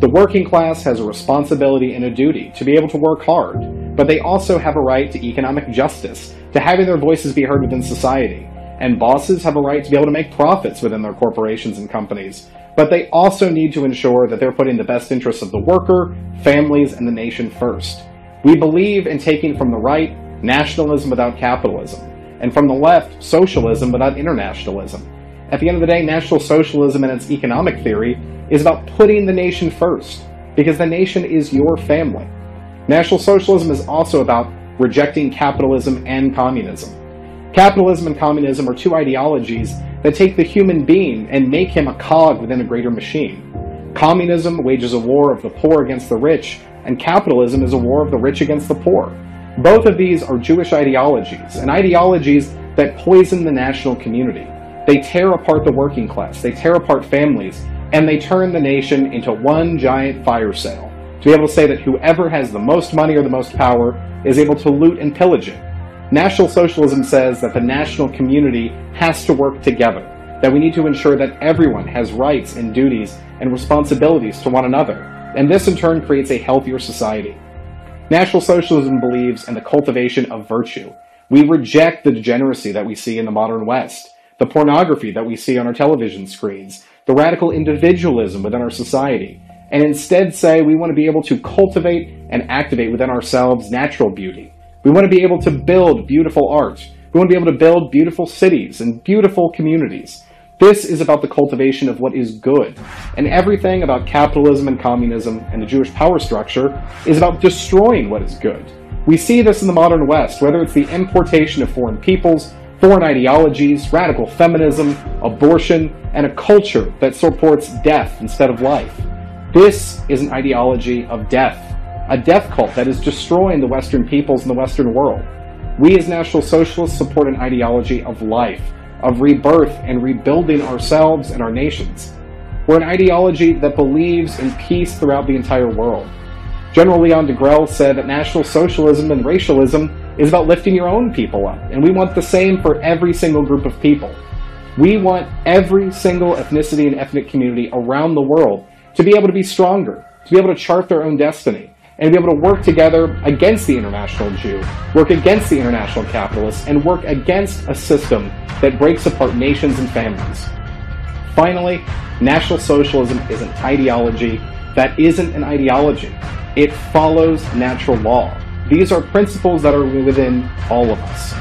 The working class has a responsibility and a duty to be able to work hard, but they also have a right to economic justice, to having their voices be heard within society. And bosses have a right to be able to make profits within their corporations and companies, but they also need to ensure that they're putting the best interests of the worker, families, and the nation first. We believe in taking from the right nationalism without capitalism, and from the left socialism without internationalism. At the end of the day, National Socialism and its economic theory is about putting the nation first, because the nation is your family. National Socialism is also about rejecting capitalism and communism. Capitalism and communism are two ideologies that take the human being and make him a cog within a greater machine. Communism wages a war of the poor against the rich, and capitalism is a war of the rich against the poor. Both of these are Jewish ideologies, and ideologies that poison the national community. They tear apart the working class, they tear apart families, and they turn the nation into one giant fire sale. To be able to say that whoever has the most money or the most power is able to loot and pillage it. National Socialism says that the national community has to work together, that we need to ensure that everyone has rights and duties and responsibilities to one another, and this in turn creates a healthier society. National Socialism believes in the cultivation of virtue. We reject the degeneracy that we see in the modern West, the pornography that we see on our television screens, the radical individualism within our society, and instead say we want to be able to cultivate and activate within ourselves natural beauty. We want to be able to build beautiful art. We want to be able to build beautiful cities and beautiful communities. This is about the cultivation of what is good. And everything about capitalism and communism and the Jewish power structure is about destroying what is good. We see this in the modern West, whether it's the importation of foreign peoples, foreign ideologies, radical feminism, abortion, and a culture that supports death instead of life. This is an ideology of death, a death cult that is destroying the Western peoples and the Western world. We as National Socialists support an ideology of life, of rebirth and rebuilding ourselves and our nations. We're an ideology that believes in peace throughout the entire world. General Leon Degrelle said that National Socialism and racialism is about lifting your own people up, and we want the same for every single group of people. We want every single ethnicity and ethnic community around the world to be able to be stronger, to be able to chart their own destiny, and be able to work together against the international Jew, work against the international capitalist, and work against a system that breaks apart nations and families. Finally, National Socialism is an ideology that isn't an ideology. It follows natural law. These are principles that are within all of us.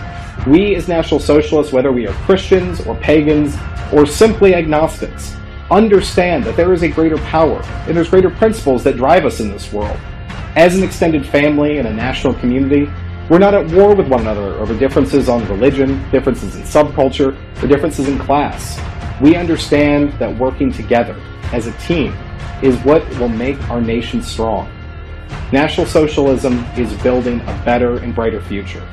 We as National Socialists, whether we are Christians or pagans or simply agnostics, understand that there is a greater power and there's greater principles that drive us in this world. As an extended family and a national community, we're not at war with one another over differences on religion, differences in subculture, or differences in class. We understand that working together as a team is what will make our nation strong. National Socialism is building a better and brighter future.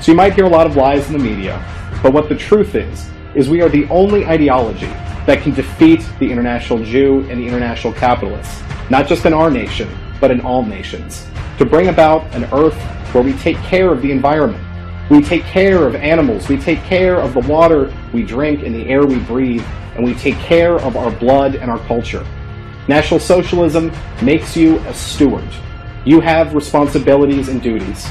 So you might hear a lot of lies in the media, but what the truth is, is we are the only ideology that can defeat the international Jew and the international capitalists, not just in our nation, but in all nations, to bring about an earth where we take care of the environment. We take care of animals, we take care of the water we drink and the air we breathe, and we take care of our blood and our culture. National Socialism makes you a steward. You have responsibilities and duties.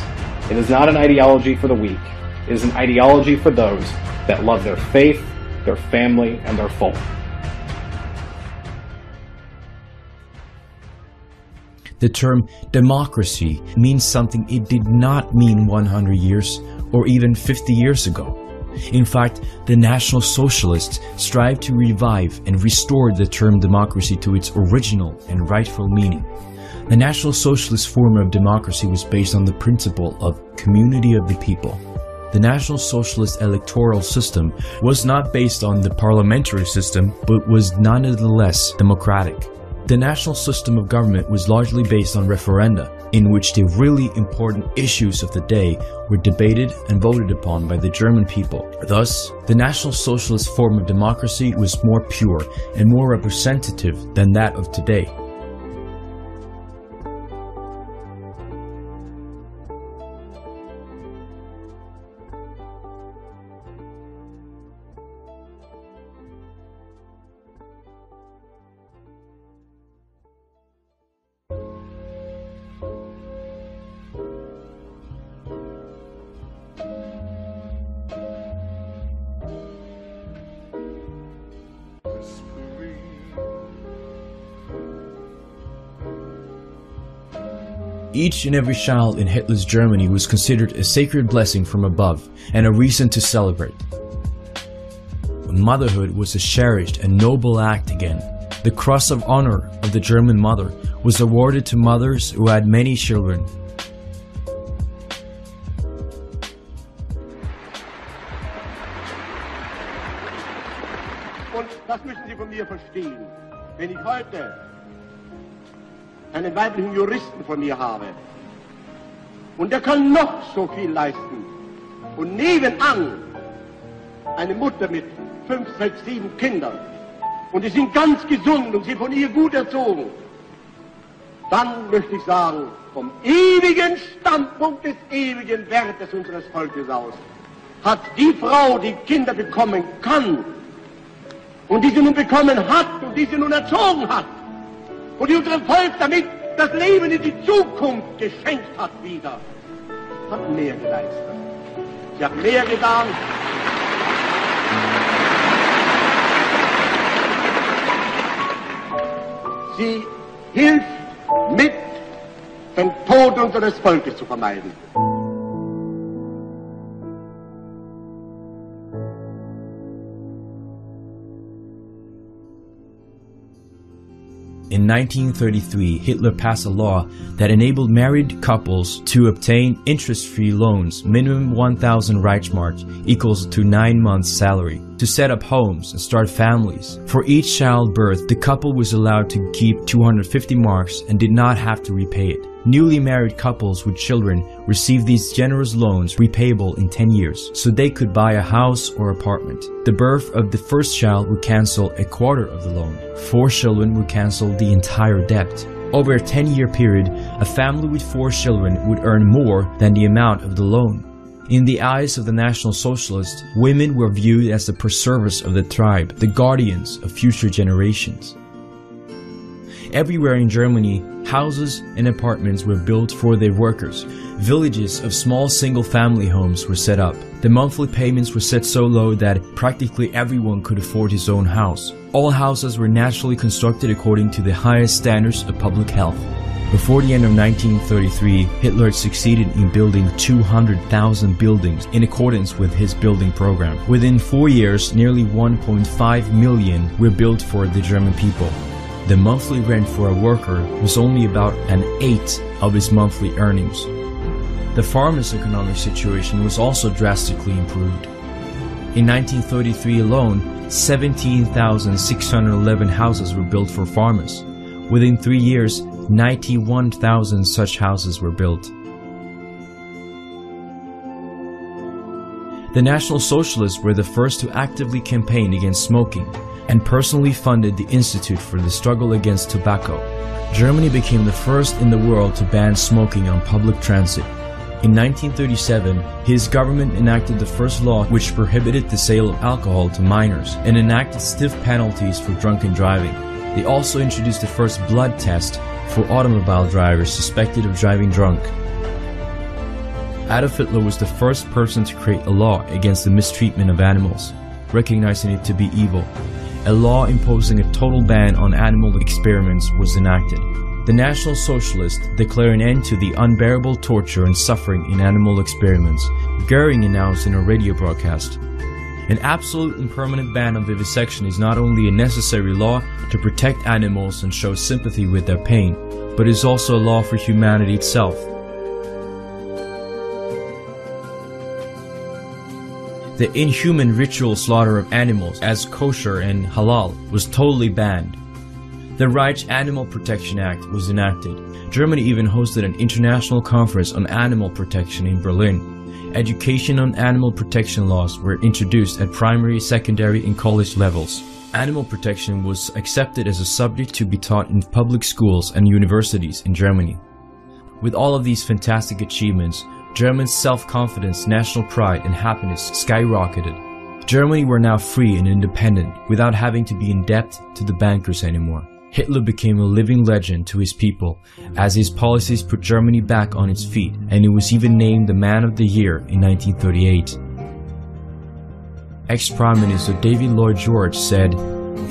It is not an ideology for the weak. It is an ideology for those that love their faith, their family, and their folk. The term democracy means something it did not mean 100 years or even 50 years ago. In fact, the National Socialists strive to revive and restore the term democracy to its original and rightful meaning. The National Socialist form of democracy was based on the principle of community of the people. The National Socialist electoral system was not based on the parliamentary system, but was nonetheless democratic. The national system of government was largely based on referenda, in which the really important issues of the day were debated and voted upon by the German people. Thus, the National Socialist form of democracy was more pure and more representative than that of today. Each and every child in Hitler's Germany was considered a sacred blessing from above and a reason to celebrate. Motherhood was a cherished and noble act again. The Cross of Honor of the German Mother was awarded to mothers who had many children. Müssen Sie von mir verstehen. Wenn ich heute einen weiblichen Juristen von mir habe. Und der kann noch so viel leisten. Und nebenan eine Mutter mit fünf, sechs, sieben Kindern. Und die sind ganz gesund und sie von ihr gut erzogen, dann möchte ich sagen, vom ewigen Standpunkt des ewigen Wertes unseres Volkes aus, hat die Frau, die Kinder bekommen kann und die sie nun bekommen hat und die sie nun erzogen hat und die unserem Volk damit das Leben in die Zukunft geschenkt hat wieder, hat mehr geleistet. Sie hat mehr getan. Sie hilft mit, den Tod unseres Volkes zu vermeiden. 1933, Hitler passed a law that enabled married couples to obtain interest-free loans, minimum 1,000 Reichsmark equals to 9 months' salary, to set up homes and start families. For each childbirth, the couple was allowed to keep 250 marks and did not have to repay it. Newly married couples with children received these generous loans repayable in 10 years, so they could buy a house or apartment. The birth of the first child would cancel a quarter of the loan. Four children would cancel the entire debt. Over a 10 year period, a family with four children would earn more than the amount of the loan. In the eyes of the National Socialists, women were viewed as the preservers of the tribe, the guardians of future generations. Everywhere in Germany, houses and apartments were built for their workers. Villages of small single family homes were set up. The monthly payments were set so low that practically everyone could afford his own house. All houses were naturally constructed according to the highest standards of public health. Before the end of 1933, Hitler succeeded in building 200,000 buildings in accordance with his building program. Within four years, nearly 1.5 million were built for the German people. The monthly rent for a worker was only about an eighth of his monthly earnings. The farmer's economic situation was also drastically improved. In 1933 alone, 17,611 houses were built for farmers. Within three years, 91,000 such houses were built. The National Socialists were the first to actively campaign against smoking and personally funded the Institute for the Struggle Against Tobacco. Germany became the first in the world to ban smoking on public transit. In 1937, his government enacted the first law which prohibited the sale of alcohol to minors and enacted stiff penalties for drunken driving. They also introduced the first blood test for automobile drivers suspected of driving drunk. Adolf Hitler was the first person to create a law against the mistreatment of animals, recognizing it to be evil. A law imposing a total ban on animal experiments was enacted. The National Socialists declared an end to the unbearable torture and suffering in animal experiments. Goering announced in a radio broadcast. An absolute and permanent ban on vivisection is not only a necessary law to protect animals and show sympathy with their pain, but is also a law for humanity itself. The inhuman ritual slaughter of animals as kosher and halal was totally banned. The Reich Animal Protection Act was enacted. Germany even hosted an international conference on animal protection in Berlin. Education on animal protection laws were introduced at primary, secondary, and college levels. Animal protection was accepted as a subject to be taught in public schools and universities in Germany. With all of these fantastic achievements, Germans' self-confidence, national pride, and happiness skyrocketed. Germany were now free and independent without having to be in debt to the bankers anymore. Hitler became a living legend to his people as his policies put Germany back on its feet and he was even named the Man of the Year in 1938. Ex-Prime Minister David Lloyd George said,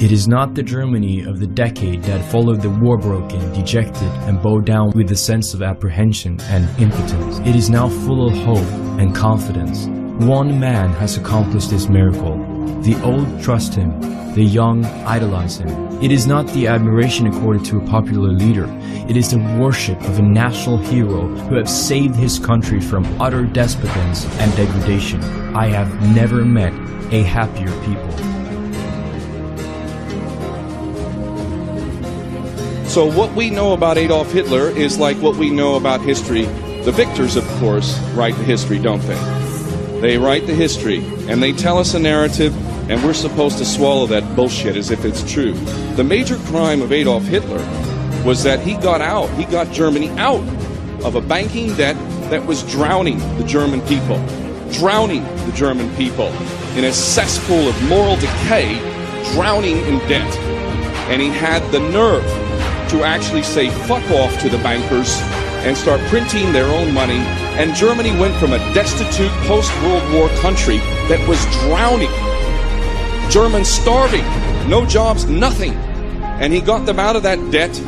It is not the Germany of the decade that followed the war broken, dejected, and bowed down with a sense of apprehension and impotence. It is now full of hope and confidence. One man has accomplished this miracle. The old trust him, the young idolize him. It is not the admiration accorded to a popular leader. It is the worship of a national hero who has saved his country from utter despotence and degradation. I have never met a happier people. So what we know about Adolf Hitler is like what we know about history. The victors, of course, write the history, don't they? They write the history, and they tell us a narrative, and we're supposed to swallow that bullshit as if it's true. The major crime of Adolf Hitler was that he got out, he got Germany out of a banking debt that was drowning the German people, drowning the German people in a cesspool of moral decay, drowning in debt. And he had the nerve to actually say fuck off to the bankers and start printing their own money. And Germany went from a destitute post World War country that was drowning, Germans starving, no jobs, nothing. And he got them out of that debt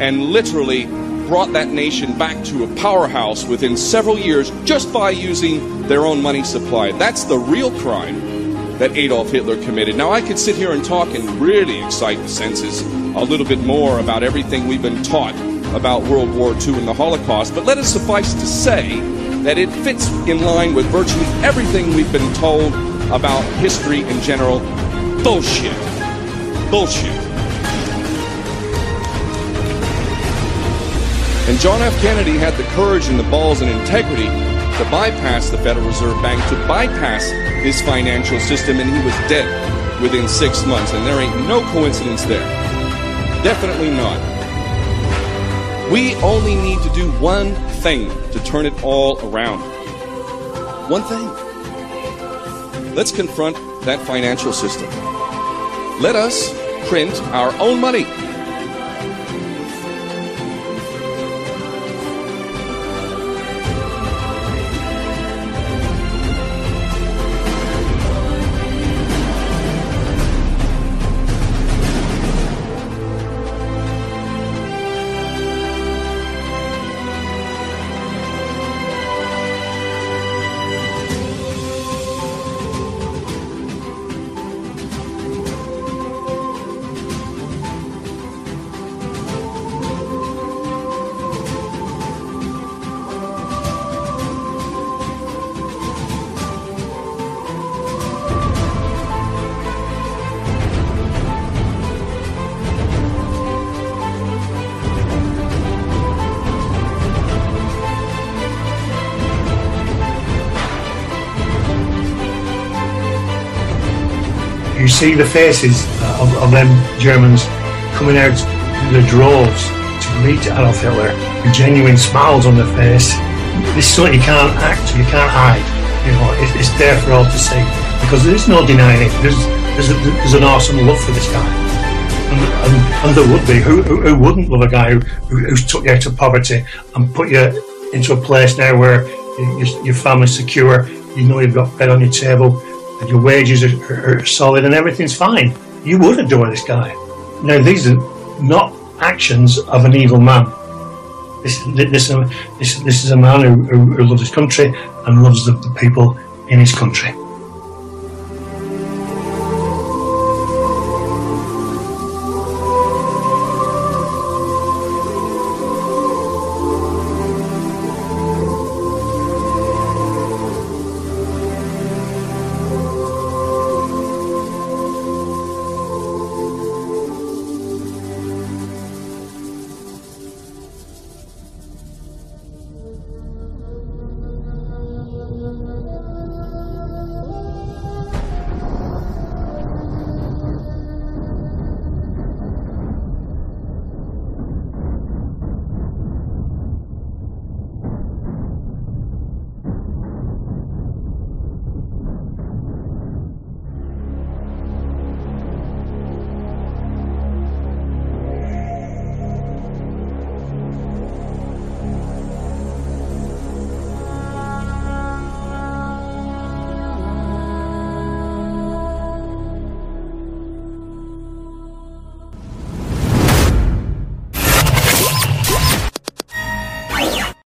and literally brought that nation back to a powerhouse within several years just by using their own money supply. That's the real crime that Adolf Hitler committed. Now, I could sit here and talk and really excite the senses a little bit more about everything we've been taught about World War II and the Holocaust, but let it suffice to say that it fits in line with virtually everything we've been told about history in general. Bullshit. Bullshit. And John F. Kennedy had the courage and the balls and integrity to bypass the Federal Reserve Bank, to bypass his financial system, and he was dead within six months. And there ain't no coincidence there. Definitely not. We only need to do one thing to turn it all around. One thing. Let's confront that financial system. Let us print our own money. You see the faces uh, of, of them Germans coming out in the droves to greet Adolf Hitler with genuine smiles on their face. This is something you can't act, you can't hide. You know, it, it's there for all to see because there's no denying it. There's there's, a, there's an awesome love for this guy, and, and, and there would be. Who, who, who wouldn't love a guy who, who, took you out of poverty and put you into a place now where your, your family's secure, you know you've got bread on your table, and your wages are, are, solid and everything's fine. You would adore this guy. Now, these are not actions of an evil man. This, this, this, this is a man who, who loves his country and loves the people in his country.